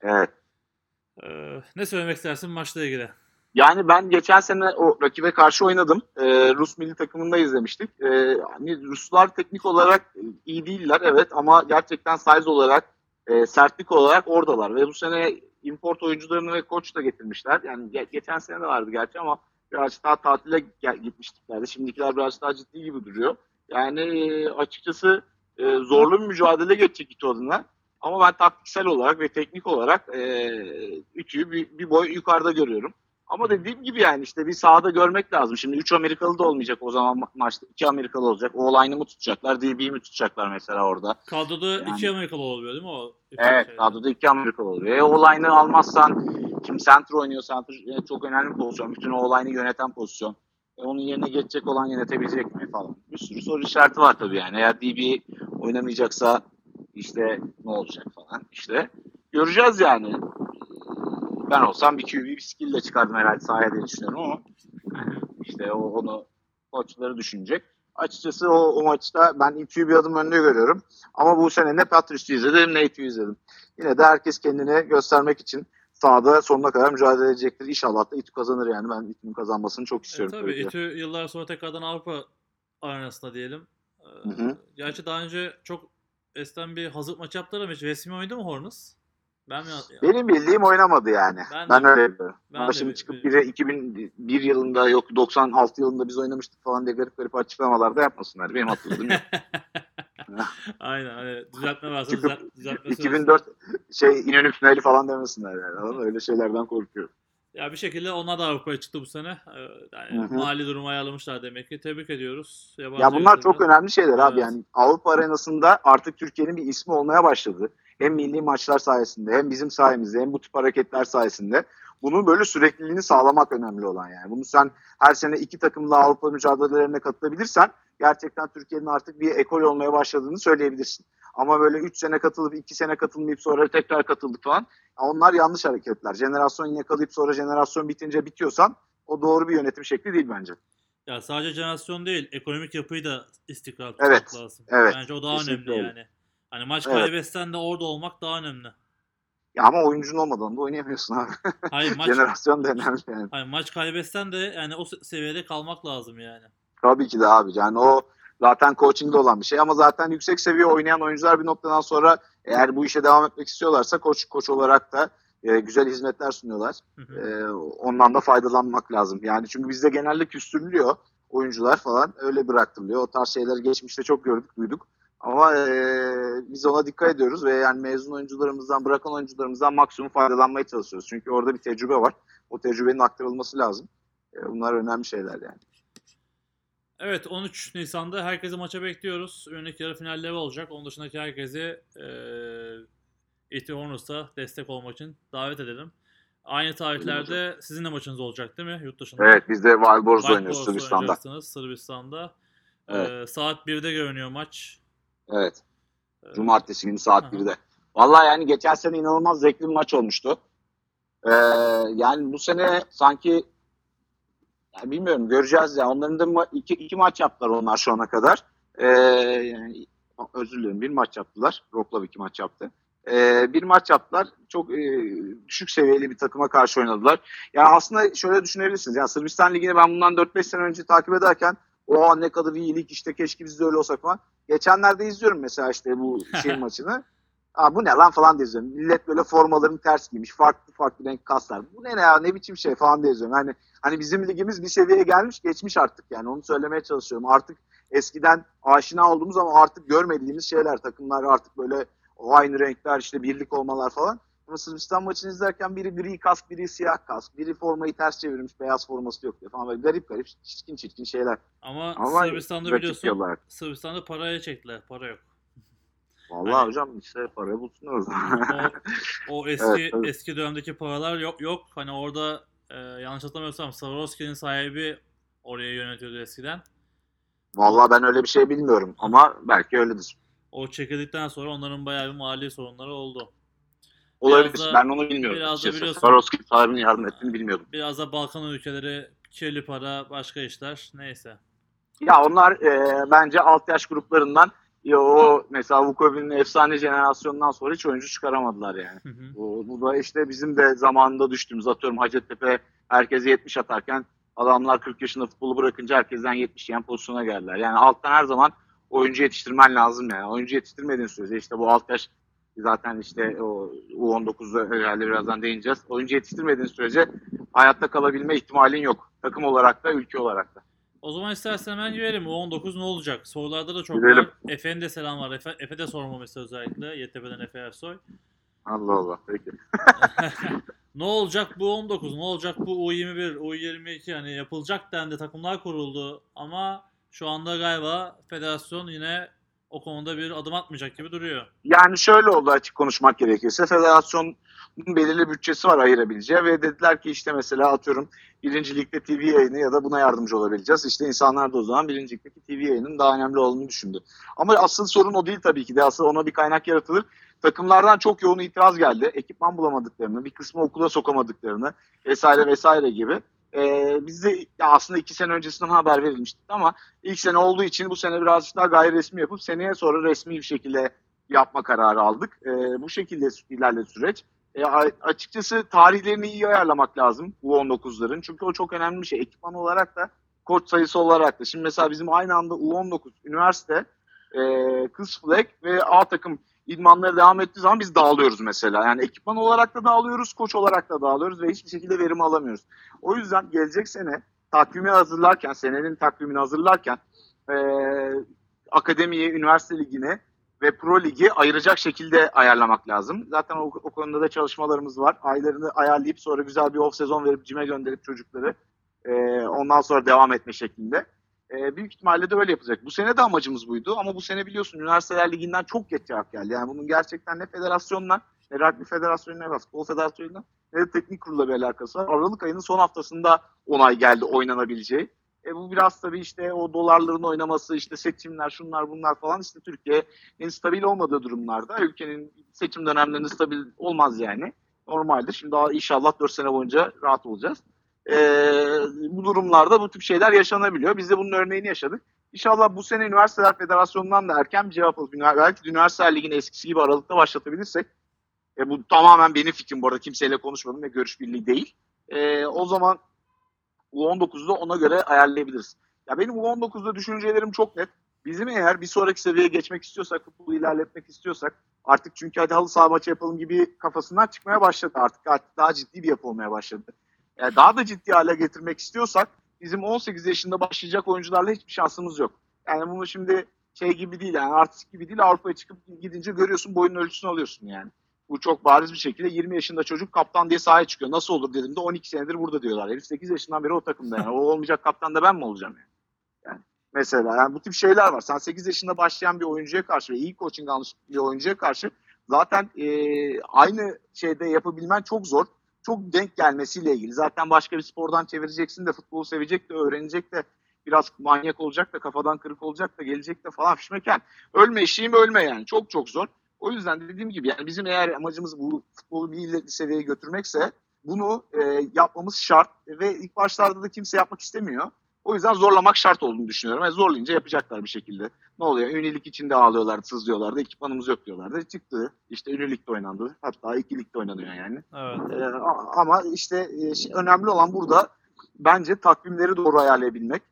Evet. Ee, ne söylemek istersin maçla ilgili? Yani ben geçen sene o rakibe karşı oynadım. Ee, Rus milli takımında izlemiştik. Ee, hani Ruslar teknik olarak iyi değiller evet ama gerçekten size olarak, e, sertlik olarak oradalar ve bu sene import oyuncularını ve koç da getirmişler. Yani ge- geçen sene de vardı gerçi ama birazcık daha tatile gitmiştiklerdi. Şimdikiler biraz daha ciddi gibi duruyor. Yani e, açıkçası e, zorlu bir mücadele geçecek İTÜ adına. Ama ben taktiksel olarak ve teknik olarak e, İTÜ'yü bir, bir boy yukarıda görüyorum. Ama dediğim gibi yani işte bir sahada görmek lazım. Şimdi 3 Amerikalı da olmayacak o zaman ma- maçta. 2 Amerikalı olacak. O line'ı mı tutacaklar, DB'yi mi tutacaklar mesela orada? Kadroda Yani- iki Amerikalı oluyor değil mi o? Evet, şeyde. kadroda 2 Amerikalı oluyor. E, o line'ı almazsan kim center oynuyor? Center e, çok önemli bir pozisyon. Bütün o line'ı yöneten pozisyon. E, onun yerine geçecek olan yönetebilecek mi falan. Bir sürü soru işareti var tabii yani. Eğer DB oynamayacaksa işte ne olacak falan. İşte göreceğiz yani. Ben olsam bir QB bir skill ile çıkardım herhalde sahaya diye düşünüyorum ama işte o, onu koçları düşünecek. Açıkçası o, o maçta ben İTÜ'yü bir adım önde görüyorum. Ama bu sene ne Patriots'u izledim ne İTÜ'yü izledim. Yine de herkes kendini göstermek için sahada sonuna kadar mücadele edecektir. İnşallah da İTÜ kazanır yani. Ben İTÜ'nün kazanmasını çok E, istiyorum. tabii tabii. İTÜ yıllar sonra tekrardan Avrupa arenasında diyelim. Ee, Hı hı. Gerçi daha önce çok esten bir hazırlık maçı yaptılar ama hiç resmi oynadı mı Hornets? Ben mi? Benim bildiğim oynamadı yani. Ben Ben, de- öyle biliyorum. ben Ama şimdi çıkıp bi- biri 2001 yılında yok 96 yılında biz oynamıştık falan diye garip garip açıklamalar da yapmasınlar. Benim hatırladığım yok. Aynen. Hani düzeltme varsa Çıkıp düzelt, düzeltme 2004 şey İnönü finali falan demesinler yani. Anladın? Öyle şeylerden korkuyorum. Ya bir şekilde onlar da Avrupa'ya çıktı bu sene. Ee, Yani mali durumu ayarlamışlar demek ki. Tebrik ediyoruz. Yabancı Ya bunlar yönetimden. çok önemli şeyler abi. Evet. Yani Avrupa arenasında artık Türkiye'nin bir ismi olmaya başladı. Hem milli maçlar sayesinde hem bizim sayemizde hem bu tip hareketler sayesinde. Bunun böyle sürekliliğini sağlamak önemli olan yani. Bunu sen her sene iki takımla Avrupa mücadelelerine katılabilirsen gerçekten Türkiye'nin artık bir ekol olmaya başladığını söyleyebilirsin. Ama böyle 3 sene katılıp 2 sene katılmayıp sonra tekrar katıldık falan. Onlar yanlış hareketler. Jenerasyon yakalayıp sonra jenerasyon bitince bitiyorsan o doğru bir yönetim şekli değil bence. Ya sadece jenerasyon değil, ekonomik yapıyı da istikrar tutmak Evet, lazım. evet. Bence o daha önemli öyle. yani. Hani maç Evet. kaybetsen de orada olmak daha önemli. Ya ama oyuncun olmadan da oynayamıyorsun abi. Hayır maç Jenerasyon da önemli yani. hayır, maç kaybetsen de yani o se- seviyede kalmak lazım yani. Tabii ki de abi. Yani o zaten coaching'de olan bir şey ama zaten yüksek seviye oynayan oyuncular bir noktadan sonra eğer bu işe devam etmek istiyorlarsa koç koç olarak da e, güzel hizmetler sunuyorlar. Hı hı. E, ondan da faydalanmak lazım. Yani çünkü bizde genelde küstürülüyor oyuncular falan öyle bıraktırılıyor. O tarz şeyleri geçmişte çok gördük, duyduk. Ama e, biz ona dikkat ediyoruz ve yani mezun oyuncularımızdan, bırakan oyuncularımızdan maksimum faydalanmaya çalışıyoruz. Çünkü orada bir tecrübe var. O tecrübenin aktarılması lazım. E, bunlar önemli şeyler yani. Evet 13 Nisan'da herkesi maça bekliyoruz. Önündeki yarı finalleri olacak. Onun dışındaki herkesi e, E.T. Hornets'a destek olmak için davet edelim. Aynı tarihlerde sizin de maçınız olacak değil mi? Yurt dışında. Evet biz de White oynuyoruz Sırbistan'da. Sırbistan'da. E, Evet. saat 1'de görünüyor maç. Evet. E, Cumartesi günü saat Aha. 1'de. Vallahi yani geçen sene inanılmaz zevkli bir maç olmuştu. Ee, yani bu sene sanki yani bilmiyorum göreceğiz ya. Onların da ma- iki, iki maç yaptılar onlar şu ana kadar. Ee, yani, özür dilerim bir maç yaptılar. Roklav iki maç yaptı. Ee, bir maç yaptılar. Çok e, düşük seviyeli bir takıma karşı oynadılar. Yani aslında şöyle düşünebilirsiniz. Yani Sırbistan Ligi'ni ben bundan 4-5 sene önce takip ederken o ne kadar iyilik işte keşke biz de öyle olsak falan. Geçenlerde izliyorum mesela işte bu şey maçını. Aa, bu ne lan falan diye izliyorum. Millet böyle formalarını ters giymiş. Farklı farklı renk kaslar. Bu ne ya ne biçim şey falan diye izliyorum. Hani, hani bizim ligimiz bir seviyeye gelmiş geçmiş artık yani. Onu söylemeye çalışıyorum. Artık eskiden aşina olduğumuz ama artık görmediğimiz şeyler. Takımlar artık böyle o aynı renkler işte birlik olmalar falan. Ama Sırbistan maçını izlerken biri gri kask, biri siyah kask, biri formayı ters çevirmiş, beyaz forması yok diye falan böyle garip garip çirkin çirkin şeyler. Ama, Ama Sırbistan'da biliyorsun diyorlar. Sırbistan'da paraya çektiler. Para yok. Vallahi Hani- hocam işte parayı bulsunlar o zaman. O, o eski Evet, eski dönemdeki paralar yok yok. Hani orada e, yanlış hatırlamıyorsam Swarovski'nin sahibi oraya yönetiyordu eskiden. Vallahi ben öyle bir şey bilmiyorum ama belki öyledir. O çekildikten sonra onların bayağı bir mali sorunları oldu. Olabilir. Biraz da- ben onu bilmiyorum. biraz da biliyorsun- Swarovski sahibinin yardım ettiğini bilmiyordum. Biraz da Balkan ülkeleri kirli para, başka işler. Neyse. Ya onlar e, bence alt yaş gruplarından ya o mesela Vukovic'in efsane jenerasyonundan sonra hiç oyuncu çıkaramadılar yani. Hı hı. Bu, bu da işte bizim de zamanında düştüğümüz atıyorum Hacettepe herkese 70 atarken adamlar 40 yaşında futbolu bırakınca herkesten 70 yiyen pozisyona geldiler. Yani alttan her zaman oyuncu yetiştirmen lazım yani. Oyuncu yetiştirmediğin sürece işte bu alt yaş Zaten işte o U19'da herhalde birazdan değineceğiz. Oyuncu yetiştirmediğin sürece hayatta kalabilme ihtimalin yok. Takım olarak da ülke olarak da. O zaman istersen hemen girelim. O 19 ne olacak? Sorularda da çok Girelim. var. Efe'nin de selam var. Efe, Efe de sormamıştı özellikle. YTP'den Efe Ersoy. Allah Allah. Peki. ne olacak bu 19? Ne olacak bu U21, U22? Hani yapılacak dendi. Takımlar kuruldu. Ama şu anda galiba federasyon yine o konuda bir adım atmayacak gibi duruyor. Yani şöyle oldu açık konuşmak gerekirse. Federasyonun belirli bütçesi var ayırabileceği ve dediler ki işte mesela atıyorum birinci ligde TV yayını ya da buna yardımcı olabileceğiz. İşte insanlar da o zaman birinci ligdeki TV yayının daha önemli olduğunu düşündü. Ama asıl sorun o değil tabii ki de. Asıl ona bir kaynak yaratılır. Takımlardan çok yoğun itiraz geldi. Ekipman bulamadıklarını, bir kısmı okula sokamadıklarını vesaire vesaire gibi. Ee, biz de ya aslında iki sene öncesinden haber verilmiştik ama ilk sene olduğu için bu sene birazcık daha gayri resmi yapıp seneye sonra resmi bir şekilde yapma kararı aldık. Ee, bu şekilde ilerledi süreç. E, açıkçası tarihlerini iyi ayarlamak lazım bu 19'ların. Çünkü o çok önemli bir şey. Ekipman olarak da koç sayısı olarak da. Şimdi mesela bizim aynı anda U19 üniversite, e, kız flag ve A takım idmanları devam ettiği zaman biz dağılıyoruz mesela. Yani ekipman olarak da dağılıyoruz, koç olarak da dağılıyoruz ve hiçbir şekilde verim alamıyoruz. O yüzden gelecek sene takvimi hazırlarken, senenin takvimini hazırlarken e, akademiyi, üniversite ligini ve pro ligi ayıracak şekilde ayarlamak lazım. Zaten o, o konuda da çalışmalarımız var. Aylarını ayarlayıp sonra güzel bir off sezon verip cime gönderip çocukları e, ondan sonra devam etme şeklinde. E, büyük ihtimalle de öyle yapacak. Bu sene de amacımız buydu ama bu sene biliyorsun Üniversiteler Ligi'nden çok geç cevap geldi. Yani bunun gerçekten ne federasyonla, ne rugby federasyonuyla, ne basketbol federasyonuyla ne de teknik kurulla bir alakası var. Aralık ayının son haftasında onay geldi oynanabileceği. E bu biraz tabii işte o dolarların oynaması, işte seçimler, şunlar bunlar falan işte Türkiye'nin stabil olmadığı durumlarda ülkenin seçim dönemlerinde stabil olmaz yani. Normaldir. Şimdi daha inşallah 4 sene boyunca rahat olacağız. E, bu durumlarda bu tip şeyler yaşanabiliyor. Biz de bunun örneğini yaşadık. İnşallah bu sene Üniversiteler Federasyonu'ndan da erken bir cevap alıp belki Üniversiteler Ligi'ni eskisi gibi Aralık'ta başlatabilirsek e, bu tamamen benim fikrim bu arada kimseyle konuşmadım ve görüş birliği değil. E, o zaman U19'da ona göre ayarlayabiliriz. Ya benim U19'da düşüncelerim çok net. Bizim eğer bir sonraki seviyeye geçmek istiyorsak, futbolu ilerletmek istiyorsak artık çünkü hadi halı saha maçı yapalım gibi kafasından çıkmaya başladı artık. Artık daha ciddi bir yapı olmaya başladı. Yani daha da ciddi hale getirmek istiyorsak bizim 18 yaşında başlayacak oyuncularla hiçbir şansımız yok. Yani bunu şimdi şey gibi değil yani artistik gibi değil Avrupa'ya çıkıp gidince görüyorsun boyun ölçüsünü alıyorsun yani. Bu çok bariz bir şekilde 20 yaşında çocuk kaptan diye sahaya çıkıyor. Nasıl olur dedim de 12 senedir burada diyorlar. Herif 8 yaşından beri o takımda yani. O olmayacak kaptan da ben mi olacağım yani? yani mesela yani bu tip şeyler var. Sen 8 yaşında başlayan bir oyuncuya karşı ve iyi coaching almış bir oyuncuya karşı zaten e, aynı şeyde yapabilmen çok zor. Çok denk gelmesiyle ilgili. Zaten başka bir spordan çevireceksin de futbolu sevecek de öğrenecek de biraz manyak olacak da kafadan kırık olacak da gelecek de falan fişmeken. Ölme eşeğim ölme yani. Çok çok zor. O yüzden dediğim gibi yani bizim eğer amacımız bu futbolu bir seviyeye götürmekse bunu e, yapmamız şart ve ilk başlarda da kimse yapmak istemiyor. O yüzden zorlamak şart olduğunu düşünüyorum. ve zorlayınca yapacaklar bir şekilde. Ne oluyor? Ünilik içinde ağlıyorlardı, sızlıyorlardı. Ekipmanımız yok diyorlardı. Çıktı. İşte ünilikte oynandı. Hatta ikilikte oynanıyor yani. Evet. Ee, ama işte e, önemli olan burada bence takvimleri doğru ayarlayabilmek.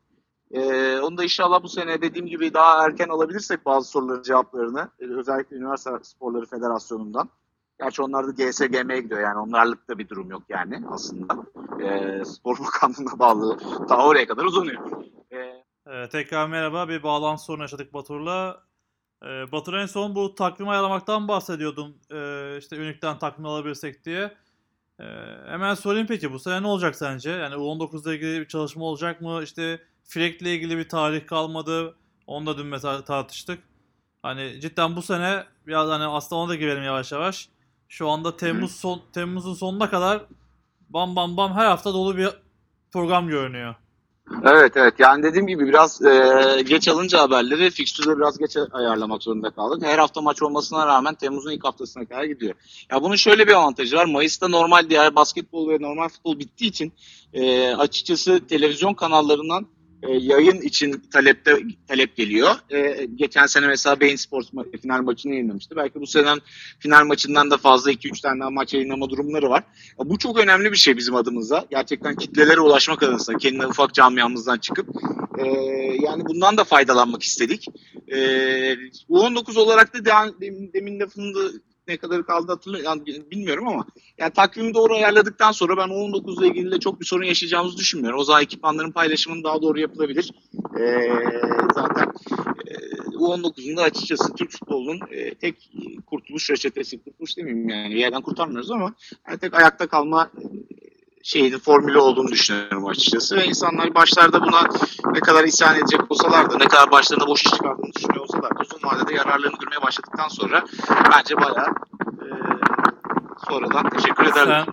Ee, onu da inşallah bu sene dediğim gibi daha erken alabilirsek bazı soruların cevaplarını e, özellikle Üniversite Sporları Federasyonu'ndan. Gerçi onlar da GSGM'ye gidiyor yani onlarlık da bir durum yok yani aslında. Ee, Spor Bakanlığı'na bağlı daha oraya kadar uzanıyor. Ee, Ee, tekrar merhaba. Bir bağlantı sorunu yaşadık Batur'la. Ee, Batur en son bu takvim ayarlamaktan bahsediyordun. Ee, işte Unique'den takvim alabilirsek diye. Ee, hemen sorayım peki bu sene ne olacak sence? Yani U19'la ilgili bir çalışma olacak mı? İşte Frek'le ilgili bir tarih kalmadı. Onu da dün mesela tartıştık. Hani cidden bu sene biraz hani aslında ona da girelim yavaş yavaş. Şu anda Temmuz son Temmuz'un sonuna kadar bam bam bam her hafta dolu bir program görünüyor. Evet evet yani dediğim gibi biraz e, geç alınca haberleri fikstürde biraz geç ayarlamak zorunda kaldık. Her hafta maç olmasına rağmen Temmuz'un ilk haftasına kadar gidiyor. Ya bunun şöyle bir avantajı var. Mayıs'ta normal diğer basketbol ve normal futbol bittiği için e, açıkçası televizyon kanallarından e, yayın için talepte talep geliyor. E, geçen sene mesela Bein Sports ma- final maçını yayınlamıştı. Belki bu sene final maçından da fazla 2-3 tane daha maç yayınlama durumları var. Ya bu çok önemli bir şey bizim adımıza. Gerçekten kitlelere ulaşmak adına kendi ufak camiamızdan çıkıp e, yani bundan da faydalanmak istedik. E, U19 olarak da demin, demin lafını da ne kadar kaldı hatırlamıyorum bilmiyorum ama yani takvimi doğru ayarladıktan sonra ben U19 ile ilgili de çok bir sorun yaşayacağımızı düşünmüyorum. O zaman ekipmanların paylaşımının daha doğru yapılabilir. Ee, zaten e, U19'un da açıkçası Türk futbolunun e, tek kurtuluş reçetesi, kurtuluş demeyeyim yani bir yerden kurtarmıyoruz ama yani tek ayakta kalma e, şeyinin formülü olduğunu düşünüyorum açıkçası ve insanlar başlarda buna ne kadar isyan edecek olsalar da ne kadar başlarına boş iş çıkardığını düşünüyor olsalar da uzun vadede yararlarını görmeye başladıktan sonra bence bayağı e, sonradan teşekkür ederler.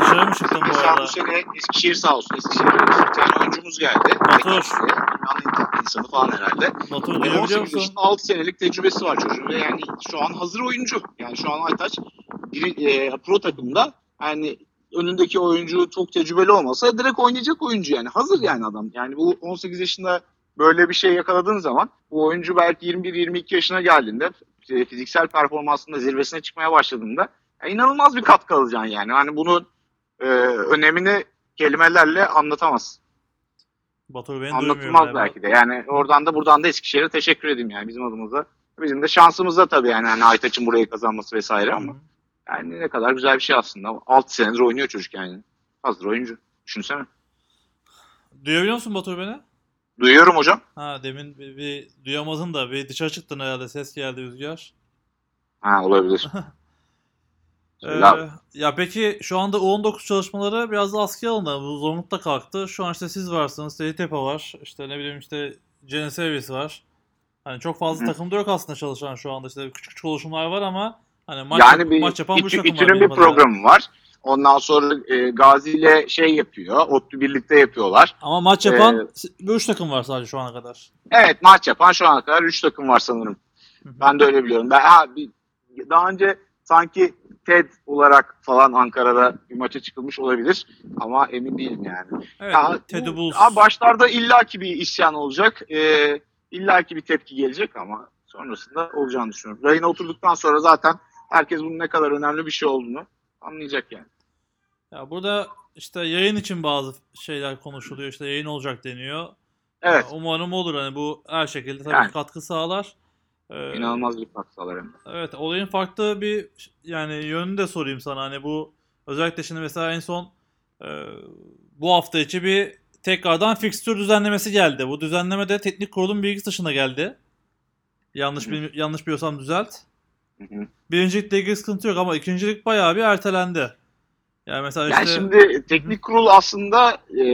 Dışarı mı çıktın bu arada? bu sene Eskişehir sağ olsun. Eskişehir'de bir tane oyuncumuz geldi. Batur. Dünyanın insanı falan herhalde. Batu Ve duyabiliyor 18 musun? yaşında 6 senelik tecrübesi var çocuğun ve yani şu an hazır oyuncu. Yani şu an Aytaç bir e, pro takımda yani önündeki oyuncu çok tecrübeli olmasa direkt oynayacak oyuncu yani. Hazır yani adam. Yani bu 18 yaşında böyle bir şey yakaladığın zaman bu oyuncu belki 21-22 yaşına geldiğinde e, fiziksel performansında zirvesine çıkmaya başladığında ya inanılmaz bir katkı alacaksın yani. Hani bunun e, önemini kelimelerle anlatamaz. Batur beni. Anlatılmaz belki de. Yani oradan da buradan da Eskişehir'e teşekkür edeyim yani bizim adımıza. Bizim de şansımızda tabii yani hani Aytaç'ın burayı kazanması vesaire ama hı. Yani ne kadar güzel bir şey aslında. 6 senedir oynuyor çocuk yani. Hazır oyuncu. Düşünsene. Duyabiliyor musun Batur beni? Duyuyorum hocam. Ha demin bir, bir duyamadın da bir dışarı çıktın herhalde ses geldi Rüzgar. Ha olabilir. Ee, ya peki şu anda U19 çalışmaları biraz da askıya alındı. Bu zorunlulukta kalktı. Şu an işte siz varsınız. TTP var. İşte ne bileyim işte Cene Service var. Hani çok fazla Hı. takımda yok aslında çalışan şu anda. İşte küçük küçük oluşumlar var ama hani maç, yani bir maç yapan İTÜ-. İTÜ'nün bir programı var. Ondan sonra e, Gazi ile şey yapıyor. ODTÜ birlikte yapıyorlar. Ama maç yapan Ee, bu üç takım var sadece şu ana kadar. Evet maç yapan şu ana kadar 3 takım var sanırım. Hı hı. Ben de öyle biliyorum. Ben ha, bir, daha önce sanki TED olarak falan Ankara'da bir maça çıkılmış olabilir ama emin değilim yani. Evet, Ya, Teddy bu- Bulls. ha, başlarda illaki bir isyan olacak. E, illaki bir tepki gelecek ama sonrasında olacağını düşünüyorum. Rayına oturduktan sonra zaten herkes bunun ne kadar önemli bir şey olduğunu anlayacak yani. Ya burada işte yayın için bazı şeyler konuşuluyor. İşte yayın olacak deniyor. Evet. Ya umarım olur. Hani bu her şekilde tabii Yani. katkı sağlar. Ee, İnanılmaz bir katkılar hem de. Evet olayın farklı bir yani yönünü de sorayım sana. Hani bu özellikle şimdi mesela en son e, bu hafta içi bir tekrardan fikstür düzenlemesi geldi. Bu düzenleme de teknik kurulun bilgisi dışında geldi. Yanlış bil, yanlış biliyorsam düzelt. Hı hı. Birincilikle ilgili sıkıntı yok ama ikincilik bayağı bir ertelendi. Yani mesela Yani işte şimdi teknik kurul aslında e,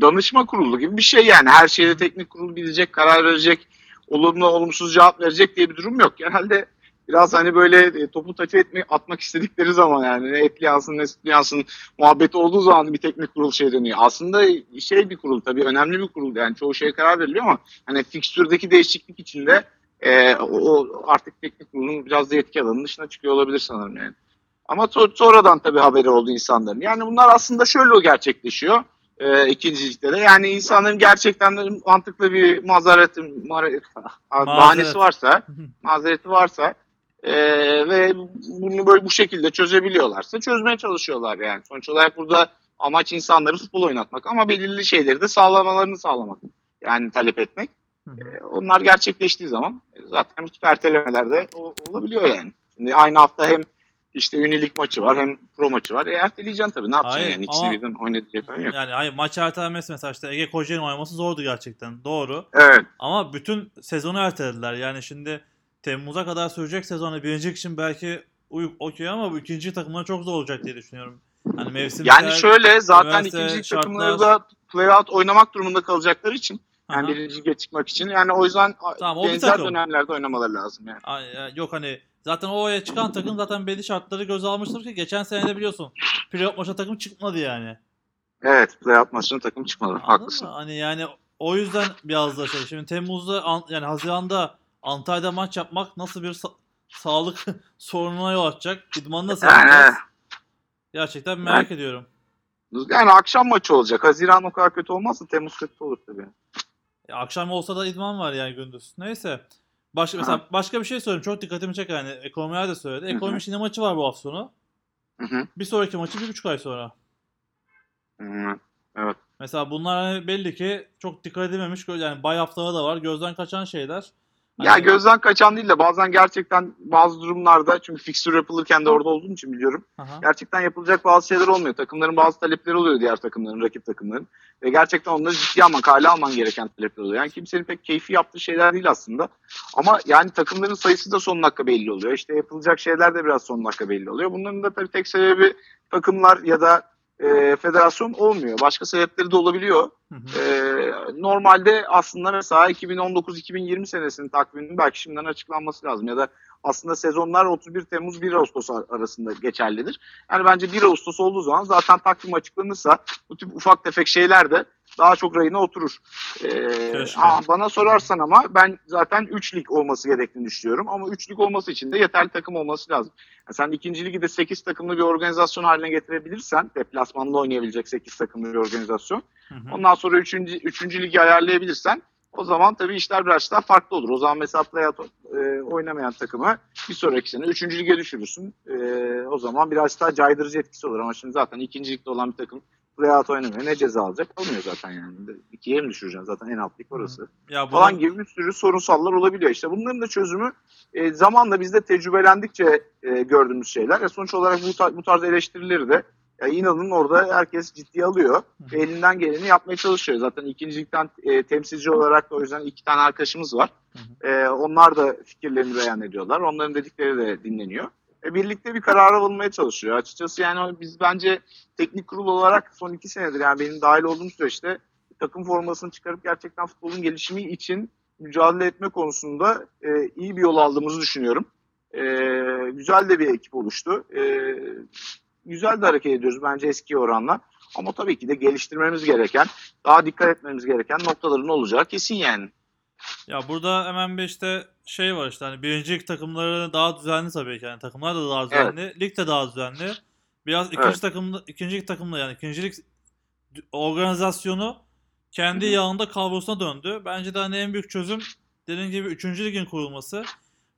danışma kurulu gibi bir şey yani. Her şeyde teknik kurul bilecek, karar verecek, olumlu olumsuz cevap verecek diye bir durum yok. Genelde biraz hani böyle e, topu taça etme, atmak istedikleri zaman yani ne etli yansın ne sütlü yansın muhabbeti olduğu zaman bir teknik kurul şey dönüyor. Aslında şey bir kurul tabii önemli bir kurul yani çoğu şeye karar veriliyor ama hani fikstürdeki değişiklik içinde e, o, artık teknik kurulun biraz da yetki alanının dışına çıkıyor olabilir sanırım yani. Ama so- sonradan tabii haberi oldu insanların. Yani bunlar aslında şöyle gerçekleşiyor e, ikinci ligde de. Yani insanların gerçekten de mantıklı bir mazereti, mare- bahanesi varsa, mazereti varsa e, ve bunu böyle bu şekilde çözebiliyorlarsa çözmeye çalışıyorlar yani. Sonuç olarak burada amaç insanları futbol oynatmak ama belirli şeyleri de sağlamalarını sağlamak. Yani talep etmek. Hı hı. E, onlar gerçekleştiği zaman e, zaten tip ertelemeler de olabiliyor yani. Şimdi aynı hafta hem işte ünilik maçı var hem pro maçı var. E erteleyeceksin tabii. Ne yapacaksın Hayır, yani? İkisini birden oynatacak falan yok. Yani hayır maç ertelenmesi mesela işte Ege Kocaeli'nin oynaması zordu gerçekten. Doğru. Evet. Ama bütün sezonu ertelediler. Yani şimdi Temmuz'a kadar sürecek sezonu birincilik için belki okey ama bu ikinci takımlar çok zor olacak diye düşünüyorum. Hani mevsimsel Yani şöyle zaten ikinci şartlar- takımları da playout oynamak durumunda kalacakları için yani Aha. birinci lige çıkmak için yani o yüzden Tamam, o benzer dönemlerde oynamaları lazım yani. Ay, ya, yok hani zaten o oraya çıkan takım zaten belli şartları göze almıştır ki geçen sene de biliyorsun playoff maça takım çıkmadı yani. Evet, playout maçına takım çıkmadı. Anladın Haklısın. mı? Hani yani o yüzden biraz da şey. Şimdi Temmuz'da An- yani Haziran'da Antalya'da maç yapmak nasıl bir sa- sağlık sorununa yol açacak? İdmanı nasıl Yani, yapacağız? Gerçekten merak ediyorum. yani akşam maçı olacak. Haziran o kadar kötü olmazsa Temmuz kötü olur tabii. Akşam olsa da idman var yani gündüz. Neyse. Başka, mesela başka bir şey söyleyeyim. Çok dikkatimi çeker yani. Ekonomiler de söyledi. Ekonomi şimdi maçı var bu hafta sonu. Hı hı. Bir sonraki maçı bir buçuk ay sonra. Hı. Mesela bunlar hani belli ki çok dikkat edilmemiş. Yani bay haftaları da var. Gözden kaçan şeyler. Ya Hani- gözden kaçan değil de bazen gerçekten bazı durumlarda çünkü fixture yapılırken de orada olduğum için biliyorum. Aha. Gerçekten yapılacak bazı şeyler olmuyor. Takımların bazı talepleri oluyor diğer takımların, rakip takımların. Ve gerçekten onları ciddiye alman, kale alman gereken talepler oluyor. Yani kimsenin pek keyfi yaptığı şeyler değil aslında. Ama yani takımların sayısı da son dakika belli oluyor. İşte yapılacak şeyler de biraz son dakika belli oluyor. Bunların da tabii tek sebebi takımlar ya da e, federasyon olmuyor. Başka sebepleri de olabiliyor. Hı hı. Ee, normalde aslında mesela 2019-2020 senesinin takviminin belki şimdiden açıklanması lazım ya da aslında sezonlar 31 Temmuz 1 Ağustos ar- arasında geçerlidir. Yani bence 1 Ağustos olduğu zaman zaten takvim açıklanırsa bu tip ufak tefek şeyler de daha çok rayına oturur. Ee, ha, bana sorarsan ama ben zaten 3 lig olması gerektiğini düşünüyorum. Ama 3 lig olması için de yeterli takım olması lazım. Yani sen ikinci ligi de 8 takımlı bir organizasyon haline getirebilirsen, deplasmanda oynayabilecek 8 takımlı bir organizasyon. Hı hı. Ondan sonra 3. 3. ligi ayarlayabilirsen o zaman tabii işler biraz daha farklı olur. O zaman mesela playout e, oynamayan takımı bir sonraki sene 3. lige düşürürsün. E, o zaman biraz daha caydırıcı etkisi olur ama şimdi zaten 2. ligde olan bir takım playout oynamıyor. Ne ceza alacak? Almıyor zaten yani. İkiye mi düşüreceksin? Zaten en alt lig orası Ya bu falan gibi bir sürü sorunsallar olabiliyor. İşte bunların da çözümü e, zamanla biz de tecrübelendikçe e, gördüğümüz şeyler. E, sonuç olarak bu, tar- bu tarz eleştirileri de ya inanın orada herkes ciddiye alıyor ve elinden geleni yapmaya çalışıyor. Zaten ikincilikten e, temsilci olarak da o yüzden iki tane arkadaşımız var. E, onlar da fikirlerini beyan ediyorlar. Onların dedikleri de dinleniyor. E, birlikte bir karar alınmaya çalışıyor. Açıkçası yani biz bence teknik kurul olarak son iki senedir yani benim dahil olduğum süreçte takım formasını çıkarıp gerçekten futbolun gelişimi için mücadele etme konusunda e, iyi bir yol aldığımızı düşünüyorum. E, güzel de bir ekip oluştu. E, güzel de hareket ediyoruz bence eski oranla. Ama tabii ki de geliştirmemiz gereken, daha dikkat etmemiz gereken noktaların olacağı kesin yani. Ya burada hemen bir işte şey var işte hani birincilik takımları daha düzenli tabii ki yani takımlar da daha düzenli, lig de daha düzenli. Biraz ikinci Evet. takım ikincilik takımla yani ikincilik organizasyonu kendi yağında kavrosuna döndü. Bence de hani en büyük çözüm dediğim gibi 3. ligin kurulması.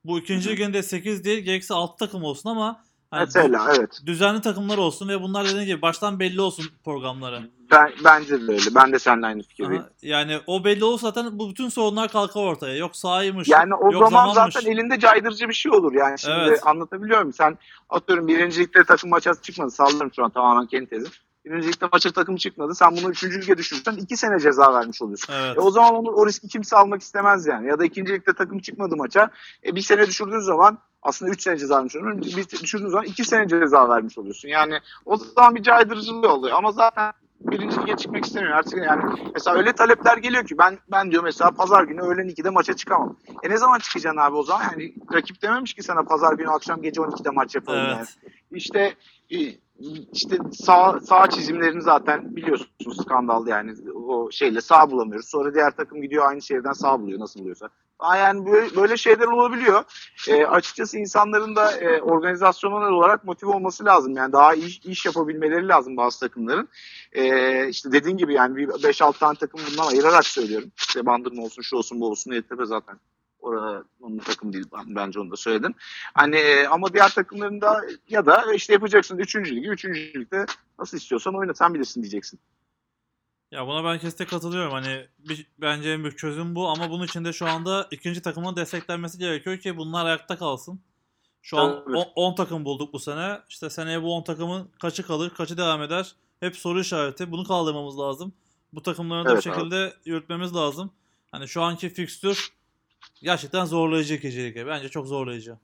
Bu ikinci ligin de 8 değil gerekse 6 takım olsun ama hani Mesela evet. düzenli takımlar olsun ve bunlar dediğim gibi baştan belli olsun programları. Ben, bence de öyle. Ben de seninle aynı fikirdeyim. Aha, yani o belli olursa zaten bu bütün sorunlar kalkar ortaya. Yok sahaymış, Yani o yok zaman zamanmış. zaten elinde caydırıcı bir şey olur. Yani şimdi Evet. anlatabiliyor muyum? Sen atıyorum birincilikte takım maça çıkmadı. Sallarım şu an tamamen kendi tezim. Birincilikte maça takım çıkmadı. Sen bunu üçüncü lige düşürürsen iki sene ceza vermiş oluyorsun. Evet. E o zaman onu, o riski kimse almak istemez yani. Ya da ikincilikte takım çıkmadı maça. E bir sene düşürdüğün zaman aslında 3 sene ceza vermiş oluyorsun. Bir, düşürdüğün zaman 2 sene ceza vermiş oluyorsun. Yani o zaman bir caydırıcılığı oluyor. Ama zaten birinci lige çıkmak istemiyor. Artık yani mesela öyle talepler geliyor ki ben ben diyor mesela pazar günü öğlen 2'de maça çıkamam. E ne zaman çıkacaksın abi o zaman? Yani rakip dememiş ki sana pazar günü akşam gece 12'de maç yapalım yani. Evet. İşte e, işte sağ, sağ çizimlerini zaten biliyorsunuz skandal yani o şeyle sağ bulamıyoruz. Sonra diğer takım gidiyor aynı şehirden sağ buluyor nasıl buluyorsa. Yani böyle, şeyler olabiliyor. E, açıkçası insanların da e, organizasyonel olarak motive olması lazım. Yani daha iş, iş yapabilmeleri lazım bazı takımların. E, işte dediğin gibi yani bir 5-6 tane takım bundan ayırarak söylüyorum. İşte Bandırma olsun, şu olsun, bu olsun, Yeditepe zaten orada onun takım değil ben, bence onu da söyledim. Hani e, ama diğer takımların da ya da işte yapacaksın 3. ligi 3. ligde nasıl istiyorsan oyna sen bilirsin diyeceksin. Ya buna ben kesinlikle katılıyorum. Hani bir, bence en büyük çözüm bu ama bunun için de şu anda ikinci takımın desteklenmesi gerekiyor ki bunlar ayakta kalsın. Şu an Evet. 10 takım bulduk bu sene. İşte seneye bu 10 takımın kaçı kalır, kaçı devam eder? Hep soru işareti. Bunu kaldırmamız lazım. Bu takımları da Evet, bir şekilde yürütmemiz lazım. Hani şu anki fikstür gerçekten zorlayıcı ikincilik. Bence çok zorlayıcı.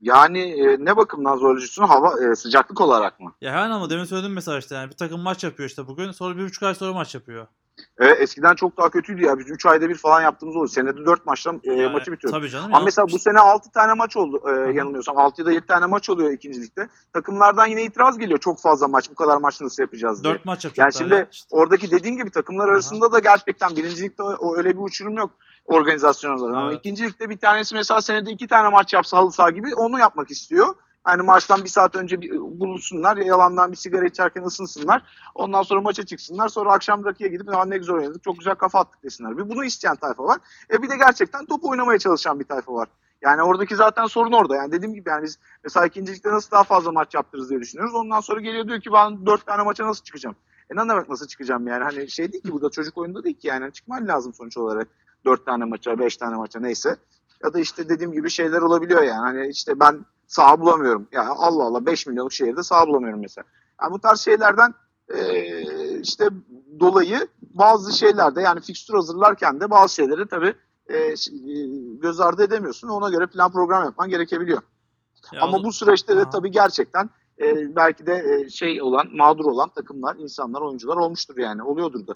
Yani e, ne bakımdan zorlayıcısın? Hava e, sıcaklık olarak mı? Ya hemen ama demin söyledim mesela işte yani bir takım maç yapıyor işte bugün sonra bir buçuk ay sonra maç yapıyor. E, eskiden çok daha kötüydü ya. Biz 3 ayda bir falan yaptığımız oldu. Senede 4 maçtan e, Yani maçı bitiyordu. Tabii canım. Ama ya. mesela bu sene 6 tane maç oldu e, yanılmıyorsam. 6 ya da 7 tane maç oluyor ikincilikte. Takımlardan yine itiraz geliyor. Çok fazla maç. Bu kadar maç nasıl yapacağız diye. 4 maç Yani yapacaklar. şimdi ya. İşte. oradaki dediğin gibi takımlar arasında da gerçekten birincilikte öyle bir uçurum yok organizasyon olarak. Ama Evet. ikincilikte bir tanesi mesela senede iki tane maç yapsa halı saha gibi onu yapmak istiyor. Yani maçtan bir saat önce bir buluşsunlar, yalandan bir sigara içerken ısınsınlar. Ondan sonra maça çıksınlar. Sonra akşam rakıya gidip "Ya ne güzel oynadık, çok güzel kafa attık desinler. Bir bunu isteyen tayfa var. E bir de gerçekten top oynamaya çalışan bir tayfa var. Yani oradaki zaten sorun orada. Yani dediğim gibi yani biz mesela ikincilikte nasıl daha fazla maç yaptırırız diye düşünüyoruz. Ondan sonra geliyor diyor ki ben dört tane maça nasıl çıkacağım? E ne demek nasıl çıkacağım yani? Hani şey değil ki burada çocuk oyunda değil ki yani çıkman lazım sonuç olarak. 4 tane maça, 5 tane maça neyse. Ya da işte dediğim gibi şeyler olabiliyor yani. Hani işte ben saha bulamıyorum. Ya Allah Allah 5 milyonluk şehirde saha bulamıyorum mesela. Yani bu tarz şeylerden e, işte dolayı bazı şeylerde yani fikstür hazırlarken de bazı şeyleri tabii e, e, göz ardı edemiyorsun. Ona göre plan program yapman gerekebiliyor. Ya Ama o- bu süreçte de Aha. tabii gerçekten e, belki de e, şey olan, mağdur olan takımlar, insanlar, oyuncular olmuştur yani. Oluyordur da.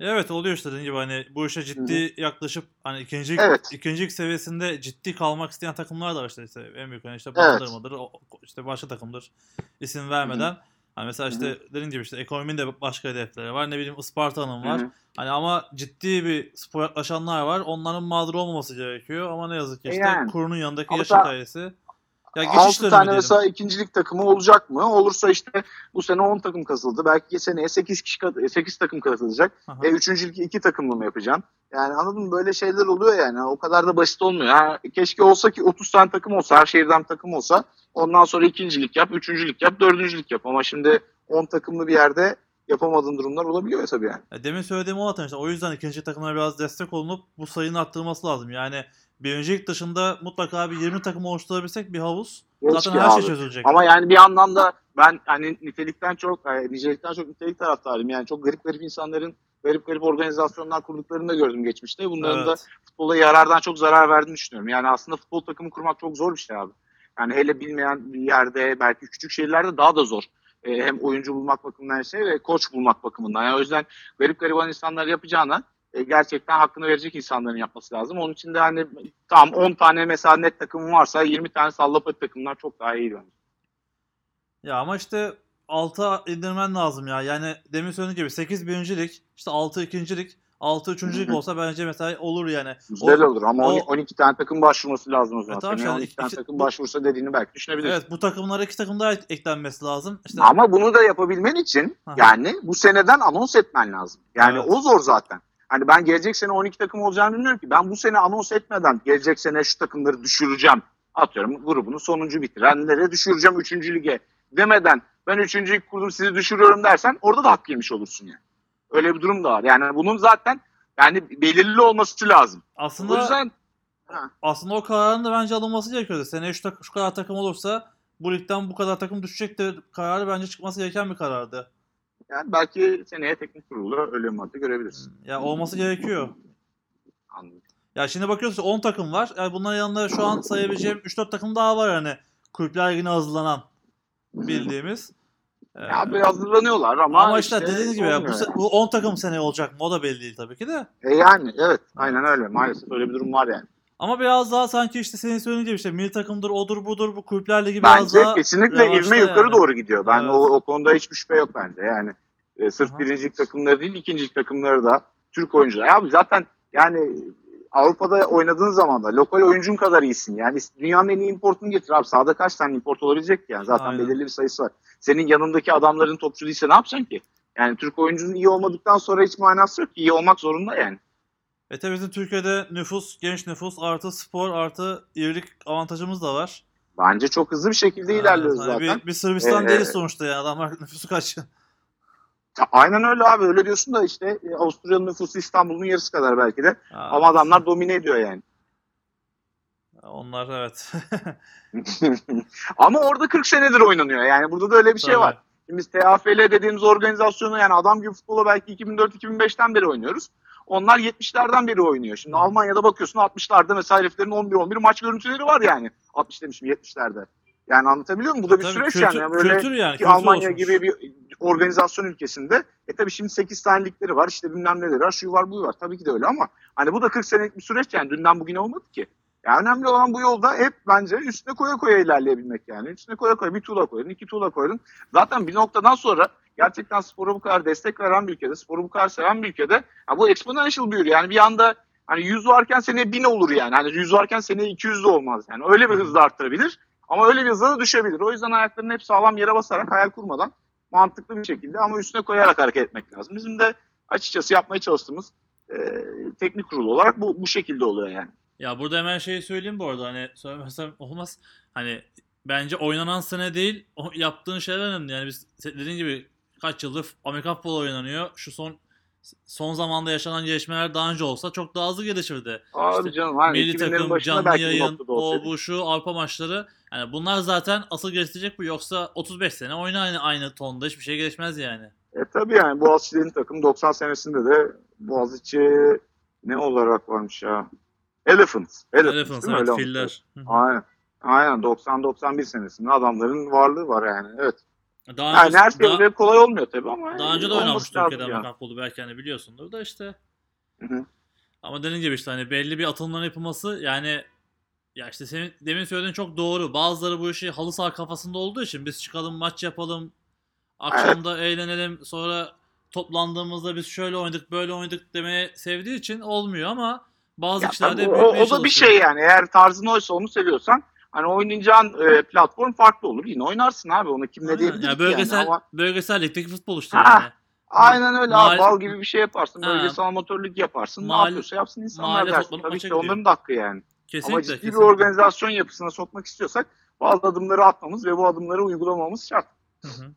Evet oluyor işte dediğim gibi hani bu işe ciddi yaklaşıp hani ikincilik, Evet. ikincilik seviyesinde ciddi kalmak isteyen takımlar da var işte, işte en büyük hani işte Evet. Bandırma'dır, o- işte başka takımdır isim vermeden. Hani mesela işte dediğim gibi işte ekonominin de başka hedefleri var. Ne bileyim Isparta'nın var. Hı hı. Hani ama ciddi bir spor yaklaşanlar var. Onların mağdur olmaması gerekiyor. Ama ne yazık ki E işte yani. kurunun yanındaki Ama yaş hikayesi. Ya geçiş 6 dönemi tane diyelim. mesela ikincilik takımı olacak mı? Olursa işte bu sene 10 takım katıldı. Belki seneye 8 kişi kat- 8 takım katılacak. Aha. E, üçüncülük iki takımlı mı yapacaksın? Yani anladın mı? Böyle şeyler oluyor yani. O kadar da basit olmuyor. Ha, keşke olsa ki 30 tane takım olsa, her şehirden takım olsa. Ondan sonra ikincilik yap, üçüncülük yap, dördüncülük yap. Ama şimdi 10 takımlı bir yerde yapamadığın durumlar olabiliyor ya tabii yani. Ya Demin söylediğim o zaten işte. O yüzden ikinci takımlara biraz destek olunup bu sayının arttırılması lazım. Yani birincilik dışında mutlaka bir 20 takım oluşturabilsek bir havuz Keşke zaten her şey abi. çözülecek. Ama yani bir yandan da ben hani nitelikten çok, e, nicelikten çok nitelik taraftarıyım. Yani çok garip garip insanların garip garip organizasyonlar kurduklarını da gördüm geçmişte. Bunların da Evet. futbola yarardan çok zarar verdiğini düşünüyorum. Yani aslında futbol takımı kurmak çok zor bir şey abi. Yani hele bilmeyen bir yerde belki küçük şehirlerde daha da zor. Ee, hem oyuncu bulmak bakımından şey ve koç bulmak bakımından. Yani o yüzden garip gariban insanlar yapacağına e, gerçekten hakkını verecek insanların yapması lazım. Onun için de hani tam 10 tane mesela net takımın varsa 20 tane sallapati takımlar çok daha iyi bence. Ya ama işte 6'a indirmen lazım ya. Yani demin söylediğim gibi 8 birincilik, işte 6 ikincilik, 6 üçüncülük olsa bence mesela olur yani. Güzel O- olur ama o- 12, 12 tane takım başvurması lazım o zaman. E tamam işte 12 tane iki- takım bu- başvursa dediğini belki düşünebilirsin. Evet bu takımlara iki takım daha eklenmesi lazım. İşte Ama bunu da yapabilmen için Aha. yani bu seneden anons etmen lazım. Yani Evet. o zor zaten. Hani ben gelecek sene 12 takım olacağını bilmiyorum ki. Ben bu sene anons etmeden gelecek sene şu takımları düşüreceğim. Atıyorum grubunu sonuncu bitirenlere düşüreceğim 3. lige demeden ben 3. lig kurdum sizi düşürüyorum dersen orada da hak yemiş olursun yani. Öyle bir durum da var. Yani bunun zaten yani belirli olması lazım. O aslında yüzden aslında o kararın da bence alınması gerekiyordu. Seneye şu, tak- şu kadar takım olursa bu ligden bu kadar takım düşecektir kararı bence çıkması gereken bir karardı. Yani belki seneye teknik kurulu öyle bir madde görebiliriz. Ya olması gerekiyor. Anladım. Ya şimdi bakıyorsun 10 takım var. Yani bunların yanında şu an sayabileceğim 3-4 takım daha var hani. Kulüpler Ligi'ne hazırlanan bildiğimiz. Ee, Ya biraz hazırlanıyorlar ama, ama, işte, dediğiniz gibi ya, bu, se- bu 10 takım seneye olacak mı o da belli değil tabii ki de. E yani evet aynen öyle maalesef öyle bir durum var yani. Ama biraz daha sanki işte senin söylediğin gibi işte milli takımdır odur budur bu kulüpler ligi biraz Bence daha kesinlikle ivme yukarı yani. doğru gidiyor. Ben Evet. o, o konuda hiçbir şüphe yok bence. Yani e, sırf Aha. birincilik takımları değil ikincilik takımları da Türk oyuncular. Abi zaten yani Avrupa'da oynadığın zaman da lokal oyuncun kadar iyisin. Yani dünyanın en iyi importunu getir abi. Sahada kaç tane import olabilecek ki yani? Zaten Aynen. belirli bir sayısı var. Senin yanındaki adamların topçu değilse ne yapacaksın ki? Yani Türk oyuncunun iyi olmadıktan sonra hiç manası yok ki. İyi olmak zorunda yani. E tabii bizim Türkiye'de nüfus, genç nüfus artı spor artı irilik avantajımız da var. Bence çok hızlı bir şekilde ilerliyoruz Yani zaten. Bir, bir Sırbistan Ee, değiliz sonuçta ya. Adamlar nüfusu kaç? Ya Aynen öyle abi. Öyle diyorsun da işte e, Avusturya'nın nüfusu İstanbul'un yarısı kadar belki de. Ha, Ama adamlar domine ediyor yani. Onlar evet. Ama orada 40 senedir oynanıyor. Yani burada da öyle bir şey Tabii. var. Şimdi biz TAFL dediğimiz organizasyonu yani adam gibi futbola belki 2004-2005'ten beri oynuyoruz. Onlar 70'lerden beri oynuyor. Şimdi. Almanya'da bakıyorsun 60'larda mesela heriflerin 11-11 maç görüntüleri var yani. 60 demişim 70'lerde. Yani anlatabiliyor muyum? Bu da bir Tabii, süreç kültür, yani. Böyle kültür yani. ki Almanya oluşmuş. gibi bir organizasyon ülkesinde e tabii şimdi 8 tane ligleri var işte bilmem neleri var şu var bu var tabii ki de öyle ama hani bu da 40 senelik bir süreç yani dünden bugüne olmadı ki. Yani önemli olan bu yolda hep bence üstüne koya koya ilerleyebilmek yani. Üstüne koya koya bir tuğla koydun, iki tuğla koydun. Zaten bir noktadan sonra gerçekten spora bu kadar destek veren bir ülkede, sporu bu kadar seven bir ülkede ya bu exponential büyür. Yani bir anda hani 100 varken seneye 1000 olur yani. Hani 100 varken seneye 200 de olmaz yani. Öyle bir hızla arttırabilir. Ama öyle bir hızla da düşebilir. O yüzden ayaklarını hep sağlam yere basarak hayal kurmadan mantıklı bir şekilde ama üstüne koyarak hareket etmek lazım. Bizim de açıkçası yapmaya çalıştığımız e, teknik kurulu olarak bu, bu şekilde oluyor yani. Ya burada hemen şeyi söyleyeyim bu arada hani söylemesem olmaz. Hani bence oynanan sene değil o yaptığın şeyler önemli. Yani biz dediğin gibi kaç yıldır Amerikan futbolu oynanıyor. Şu son son zamanda yaşanan gelişmeler daha önce olsa çok daha hızlı gelişirdi. Abi İşte canım hani Milli 2000'lerin takım, canlı yayın, o bu şu Avrupa maçları. Yani bunlar zaten asıl geliştirecek bu. Yoksa 35 sene oyna aynı, aynı tonda hiçbir şey gelişmez yani. E tabii yani Boğaziçi'nin takım 90 senesinde de Boğaziçi ne olarak varmış ya? Elephants. Elephants, Elephants evet filler. Aynen. Aynen 90-91 senesinde adamların varlığı var yani. Evet. Daha Yani önce, her şey daha, kolay olmuyor tabii ama. daha önce de lazım Türkiye'de ya. Amerikan futbolu belki hani biliyorsundur da işte. Hı hı. Ama dediğim gibi işte hani belli bir atılımların yapılması yani ya işte senin demin söylediğin çok doğru. Bazıları bu işi halı saha kafasında olduğu için biz çıkalım maç yapalım. Akşamda eğlenelim sonra toplandığımızda biz şöyle oynadık böyle oynadık demeye sevdiği için olmuyor ama bazı Ya kişiler de tabii o, o da bir şey yani. Eğer tarzın oysa onu seviyorsan hani oynayacağın e, platform farklı olur. Yine oynarsın abi. Onu kim ne diyebilir Ya bölgesel, yani. Ama bölgesel ligdeki futbol işte Ha, yani. aynen öyle Mahalle- abi. Bal gibi bir şey yaparsın. Bölgesel amatörlük yaparsın. ne Mahalle- yapıyorsa yapsın insanlar dersin. Tabii ki onların da hakkı yani. Kesinlikle. Ama ciddi kesinlikle. bir organizasyon yapısına sokmak istiyorsak bazı adımları atmamız ve bu adımları uygulamamız şart. Hı hı.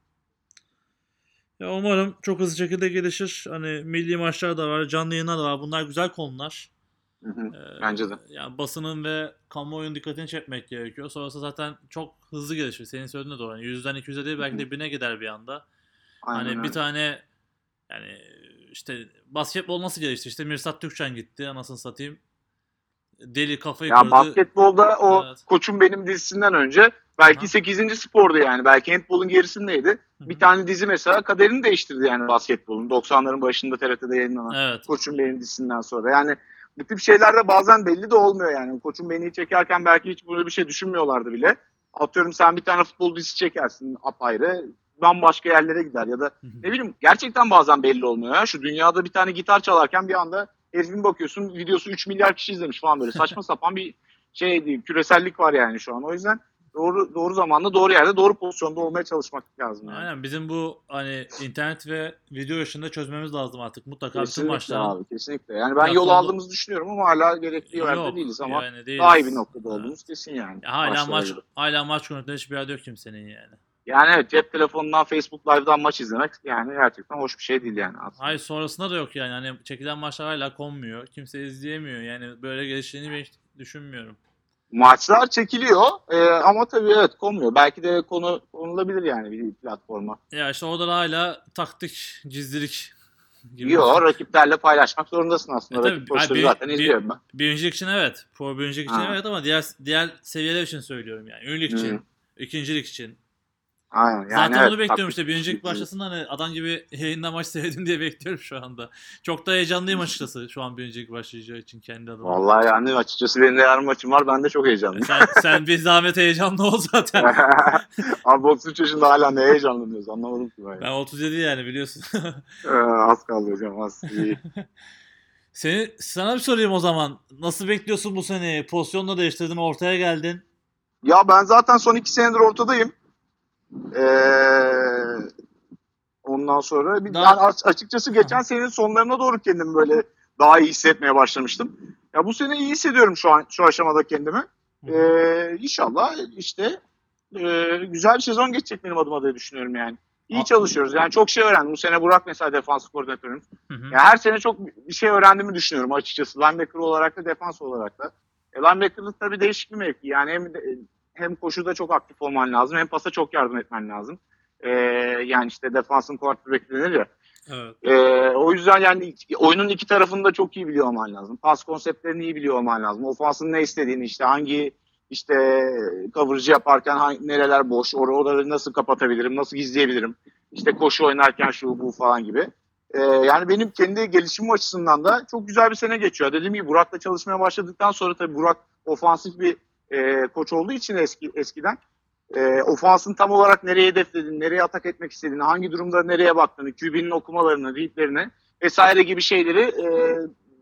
Ya umarım çok hızlı şekilde gelişir. Hani milli maçlar da var, canlı yayınlar da var. Bunlar güzel konular. Hı hı. Ee, Bence de. Yani basının ve kamuoyunun dikkatini çekmek gerekiyor. Sonrası zaten çok hızlı gelişir. Senin söylediğin de doğru. Yani 100'den 200'e değil belki de 1000'e gider bir anda. Aynen hani bir öyle. tane yani işte basketbol nasıl gelişti? İşte Mirsat Türkçen gitti anasını satayım. Deli kafayı Ya kırdı. basketbolda o Evet. koçum benim dizisinden önce belki Aha. 8. spordu yani. Belki handbolun gerisindeydi. Hı hı. Bir tane dizi mesela kaderini değiştirdi yani basketbolun. 90'ların başında TRT'de yayınlanan. Evet. Koçum benim dizisinden sonra. Yani bu tip şeyler de bazen belli de olmuyor yani. Koçum beni çekerken belki hiç böyle bir şey düşünmüyorlardı bile. Atıyorum sen bir tane futbol dizisi çekersin apayrı. Bambaşka yerlere gider ya da ne bileyim gerçekten bazen belli olmuyor ya. Şu dünyada bir tane gitar çalarken bir anda herifin bakıyorsun videosu 3 milyar kişi izlemiş falan böyle saçma sapan bir şey değil. Küresellik var yani şu an. O yüzden doğru doğru zamanda doğru yerde doğru pozisyonda olmaya çalışmak lazım. Yani. Aynen bizim bu hani internet ve video işinde çözmemiz lazım artık mutlaka bütün Kesinlikle maçların. abi kesinlikle. Yani ben yol aldığımızı düşünüyorum ama hala gerekli Yok, yerde değiliz ama yani değiliz. daha iyi bir noktada olduğumuz kesin yani. Ya hala maç göre. hala maç konusunda hiçbir yerde yok kimsenin yani. Yani evet cep telefonundan Facebook Live'dan maç izlemek yani gerçekten hoş bir şey değil yani aslında. Hayır sonrasında da yok yani. Hani çekilen maçlar hala konmuyor. Kimse izleyemiyor. Yani böyle geliştiğini ben düşünmüyorum. Maçlar çekiliyor e, ama tabii evet konmuyor. Belki de konu konulabilir yani bir platforma. Ya işte orada da hala taktik, gizlilik gibi. Yok rakiplerle paylaşmak zorundasın aslında. E tabii, Rakip koçları bir- zaten bir- izliyorum ben. Birincilik için evet. Pro birincilik için Ha. evet ama diğer diğer seviyeler için söylüyorum yani. Ünlülük için, ikincilik için. Aynen. Yani Zaten evet, onu bekliyorum taktik- işte. Birincilik başlasın hani adam gibi yayında maç seyredin diye bekliyorum şu anda. Çok da heyecanlıyım açıkçası şu an birincilik başlayacağı için kendi adıma. Vallahi yani açıkçası benim de yarın maçım var. Ben de çok heyecanlıyım. Sen, sen bir zahmet heyecanlı ol zaten. Abi 33 yaşında hala ne heyecanlanıyoruz anlamadım ki ben. Ben 37 yani biliyorsun. Ee, az kaldı hocam az. İyi. Seni sana bir sorayım o zaman. Nasıl bekliyorsun bu seneyi? Pozisyonla değiştirdin, ortaya geldin. ya ben zaten son 2 senedir ortadayım. Ee, ondan sonra bir, Daha- yani aç- açıkçası geçen senenin sonlarına doğru kendimi böyle daha iyi hissetmeye başlamıştım. Ya bu sene iyi hissediyorum şu an şu aşamada kendimi. Ee, inşallah işte e, güzel bir sezon geçecek benim adıma diye düşünüyorum yani. İyi çalışıyoruz. Yani çok şey öğrendim. Bu sene Burak mesela defans koordinatörümüz. Hı hı. Ya her sene çok bir şey öğrendiğimi düşünüyorum açıkçası. Linebacker olarak da defans olarak da. E, linebacker'lık tabii değişik bir mevki. Yani hem de- hem koşuda çok aktif olman lazım hem pasa çok yardım etmen lazım. E, yani işte defansın quarterback denir ya. Evet. E, o yüzden yani oyunun iki tarafını da çok iyi biliyor olman lazım. Pas konseptlerini iyi biliyor olman lazım. Ofansın ne istediğini işte hangi işte coverage yaparken hangi, nereler boş, or oraları nasıl kapatabilirim, nasıl gizleyebilirim. İşte koşu oynarken şu bu falan gibi. Ee, yani benim kendi gelişimim açısından da çok güzel bir sene geçiyor. Dediğim gibi Burak'la çalışmaya başladıktan sonra tabii Burak ofansif bir e, koç olduğu için eski eskiden e, ofansın tam olarak nereye hedeflediğini, nereye atak etmek istediğini, hangi durumda nereye baktığını, QB'nin okumalarını, readlerini vesaire gibi şeyleri e,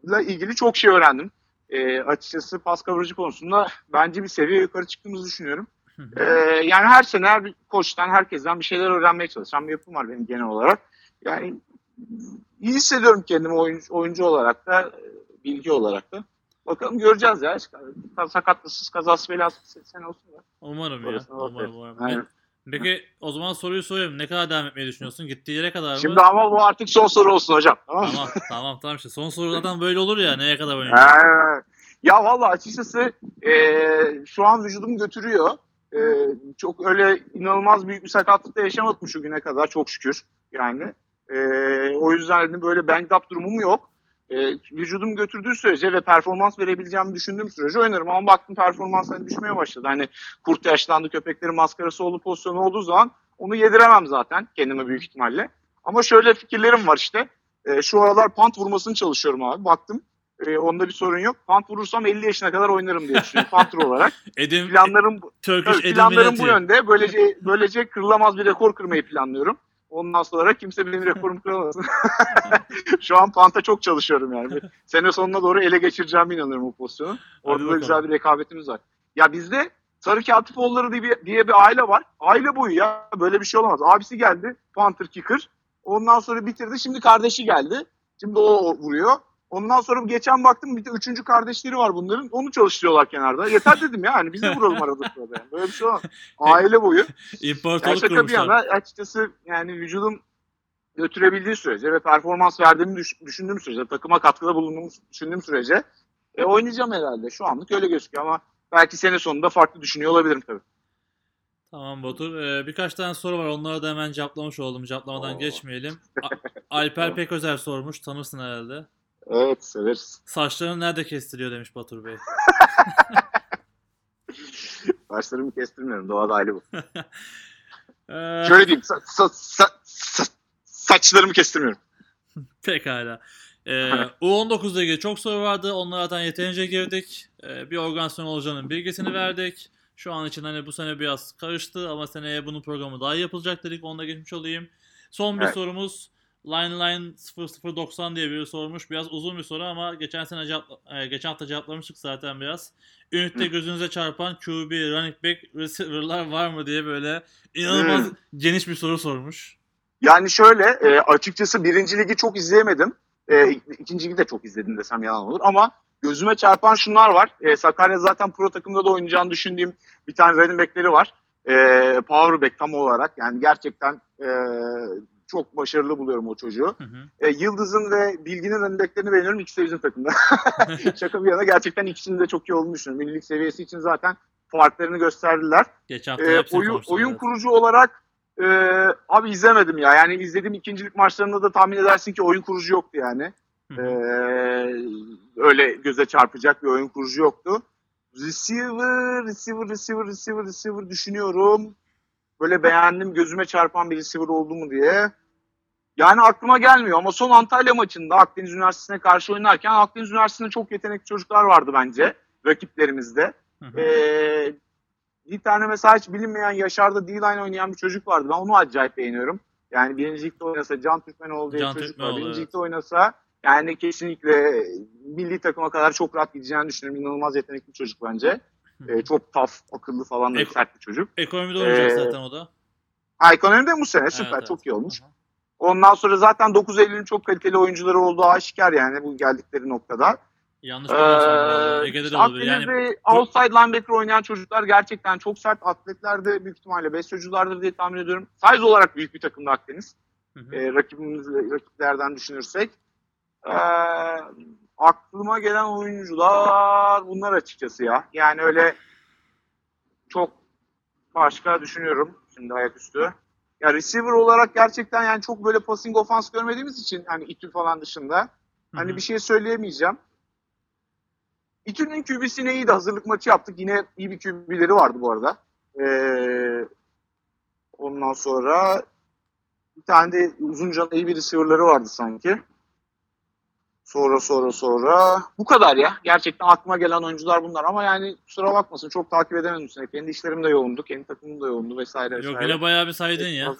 ile ilgili çok şey öğrendim. E, açıkçası pas kavurucu konusunda bence bir seviye yukarı çıktığımızı düşünüyorum. Ee, yani her sene her koçtan, herkesten bir şeyler öğrenmeye çalışan bir yapım var benim genel olarak. Yani iyi hissediyorum kendimi oyuncu, oyuncu olarak da, e, bilgi olarak da. Bakalım göreceğiz ya. Sakatlısız, kazası belasız sene olsun da. Umarım ya. Umarım, umarım. Aynen. Peki o zaman soruyu soruyorum. Ne kadar devam etmeyi düşünüyorsun? Gittiği yere kadar mı? Şimdi ama bu artık son soru olsun hocam. Tamam? Tamam tamam tamam işte son soru zaten böyle olur ya neye kadar oynayacak? Ee, ya valla açıkçası e, şu an vücudum götürüyor. E, çok öyle inanılmaz büyük bir sakatlık da yaşamadım şu güne kadar çok şükür yani. E, o yüzden de böyle banged up durumum yok. E, vücudum götürdüğü sürece ve performans verebileceğimi düşündüğüm sürece oynarım. Ama baktım performans hani düşmeye başladı. Hani kurt yaşlandı köpeklerin maskarası olduğu pozisyonu olduğu zaman onu yediremem zaten kendime büyük ihtimalle. Ama şöyle fikirlerim var işte. E, şu aralar pant vurmasını çalışıyorum abi. Baktım e, onda bir sorun yok. Pant vurursam 50 yaşına kadar oynarım diye düşünüyorum pantır olarak. Edim, Planlarım Turkish planlarım bu yönde. Böylece böylece kırılamaz bir rekor kırmayı planlıyorum. Ondan sonra kimse benim rekorumu kıramasın. Şu an panta çok çalışıyorum yani. Sene sonuna doğru ele geçireceğime inanıyorum o pozisyonu. Orada da güzel bir rekabetimiz var. Ya bizde Sarı Katipoğulları diye bir, diye bir aile var. Aile boyu ya. Böyle bir şey olamaz. Abisi geldi. Panther kicker. Ondan sonra bitirdi. Şimdi kardeşi geldi. Şimdi o vuruyor. Ondan sonra geçen baktım bir de üçüncü kardeşleri var bunların. Onu çalıştırıyorlar kenarda. Yeter dedim ya. Hani biz de vuralım arada sırada. Yani. Böyle bir şey olmaz. Aile boyu. İmparatorluk şaka bir yana açıkçası yani vücudum götürebildiği sürece ve performans verdiğimi düş- düşündüğüm sürece, takıma katkıda bulunduğumu düşündüğüm sürece e, oynayacağım herhalde. Şu anlık öyle gözüküyor ama belki sene sonunda farklı düşünüyor olabilirim tabii. Tamam Batur. Ee, birkaç tane soru var. Onları da hemen cevaplamış oldum. Cevaplamadan Oo. geçmeyelim. A- Alper Peközer sormuş. Tanırsın herhalde. Evet severiz. Saçlarını nerede kestiriyor demiş Batur Bey. Başlarımı kestirmiyorum. Doğada aile bu. Ee, Şöyle diyeyim. sa- sa- sa- sa- saçlarımı kestirmiyorum. Pekala. Ee, U19'da ilgili çok soru vardı. Onlardan yeterince girdik. Ee, bir organizasyon olacağının bilgisini verdik. Şu an için hani bu sene biraz karıştı ama seneye bunun programı daha iyi yapılacak dedik. Onu da geçmiş olayım. Son bir Evet. sorumuz. Line Line 0090 diye biri sormuş. Biraz uzun bir soru ama geçen sene cevap, e, geçen hafta cevaplamıştık zaten biraz. Ünite Hı. gözünüze çarpan QB, running back, receiver'lar var mı diye böyle inanılmaz Hı. geniş bir soru sormuş. Yani şöyle e, açıkçası birinci ligi çok izleyemedim. E, ikinci ligi de çok izledim desem yalan olur ama gözüme çarpan şunlar var. E, Sakarya zaten pro takımda da oynayacağını düşündüğüm bir tane running backleri var. E, power back tam olarak yani gerçekten e, çok başarılı buluyorum o çocuğu. Hı hı. E, Yıldız'ın ve Bilgi'nin backlerini beğeniyorum. İkisi de bizim takımda. Şaka bir yana gerçekten ikisinin de çok iyi olduğunu düşünüyorum. Millilik seviyesi için zaten farklarını gösterdiler. Geçen hafta hepsini oyun, oyun kurucu olarak e, abi izlemedim ya. Yani izlediğim ikincilik maçlarında da tahmin edersin ki oyun kurucu yoktu yani. Hı hı. öyle göze çarpacak bir oyun kurucu yoktu. Receiver, receiver, receiver, receiver, receiver düşünüyorum. Böyle beğendim gözüme çarpan bir receiver oldu mu diye. Yani aklıma gelmiyor ama son Antalya maçında Akdeniz Üniversitesi'ne karşı oynarken Akdeniz Üniversitesi'nde çok yetenekli çocuklar vardı bence rakiplerimizde. Hı hı. Ee, bir tane mesela hiç bilinmeyen Yaşar'da D-line oynayan bir çocuk vardı. Ben onu acayip beğeniyorum. Yani birinci oynasa Can Türkmenoğlu diye Can çocuk var. Türkmenoğlu, Birinci evet. oynasa yani kesinlikle milli takıma kadar çok rahat gideceğini düşünüyorum. İnanılmaz yetenekli bir çocuk bence. Ee, çok tough, akıllı falan da Ek- sert bir çocuk. Ekonomide oynayacak Ee, zaten o da. Ha, ekonomide bu sene süper, Evet, evet. çok iyi olmuş. Hı. Ondan sonra zaten 9 Eylül'ün çok kaliteli oyuncuları olduğu aşikar yani bu geldikleri noktada. Yanlış bilmiyorsam. Ee, Ege'de işte de olabilir. Yani outside linebacker oynayan çocuklar gerçekten çok sert atletler de büyük ihtimalle besyoculardır diye tahmin ediyorum. Size olarak büyük bir takımda Akdeniz. Hı hı. Ee, rakibimiz, rakiplerden düşünürsek. Ee, aklıma gelen oyuncular bunlar açıkçası ya. Yani öyle çok başka düşünüyorum şimdi ayaküstü. Ya receiver olarak gerçekten yani çok böyle passing offense görmediğimiz için hani İTÜ falan dışında Hani bir şey söyleyemeyeceğim. İTÜ'nün QB'sine iyi de hazırlık maçı yaptık. Yine iyi bir QB'leri vardı bu arada. Ee, ondan sonra bir tane de uzunca iyi bir receiver'ları vardı sanki. Sonra sonra sonra bu kadar ya. Gerçekten aklıma gelen oyuncular bunlar ama yani kusura bakmasın çok takip edemedim seni. Kendi işlerim de yoğundu, kendi takımım da yoğundu vesaire Yok vesaire. yine bayağı bir saydın ya.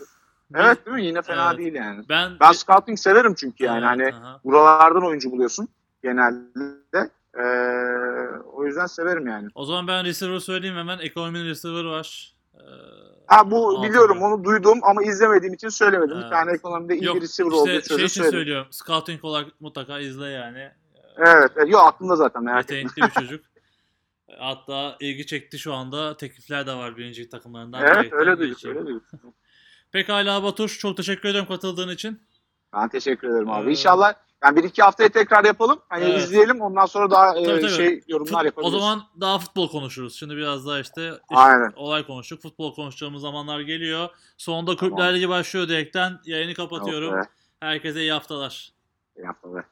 Evet değil mi? Yine fena Evet. değil yani. Ben Ben scouting severim çünkü yani Evet, hani aha. buralardan oyuncu buluyorsun genelde. Ee, o yüzden severim yani. O zaman ben receiver söyleyeyim hemen. Ekonominin receiver var. Ee, Ha bu altında. biliyorum onu duydum ama izlemediğim için söylemedim. Evet. Bir tane ekonomide iyi Yok bir receiver işte olduğu şey için söyledim. söylüyorum. Scouting olarak mutlaka izle yani. Evet, evet. Yok aklımda zaten merak etme. Yetenekli bir çocuk. Hatta ilgi çekti şu anda. Teklifler de var birinci takımlarından. Evet öyle duyduk öyle duyduk. Pekala Batuş çok teşekkür ederim katıldığın için. Ben teşekkür ederim abi. Ee, İnşallah yani bir iki haftaya tekrar yapalım. Hani Evet. izleyelim ondan sonra daha e, Tabii, tabii. şey yorumlar Fut- yapabiliriz. o zaman daha futbol konuşuruz. Şimdi biraz daha işte iş- Aynen. olay konuştuk. Futbol konuşacağımız zamanlar geliyor. Sonunda Kulüpler Tamam. Ligi başlıyor diyerekten yayını kapatıyorum. Be, Herkese iyi haftalar. iyi haftalar.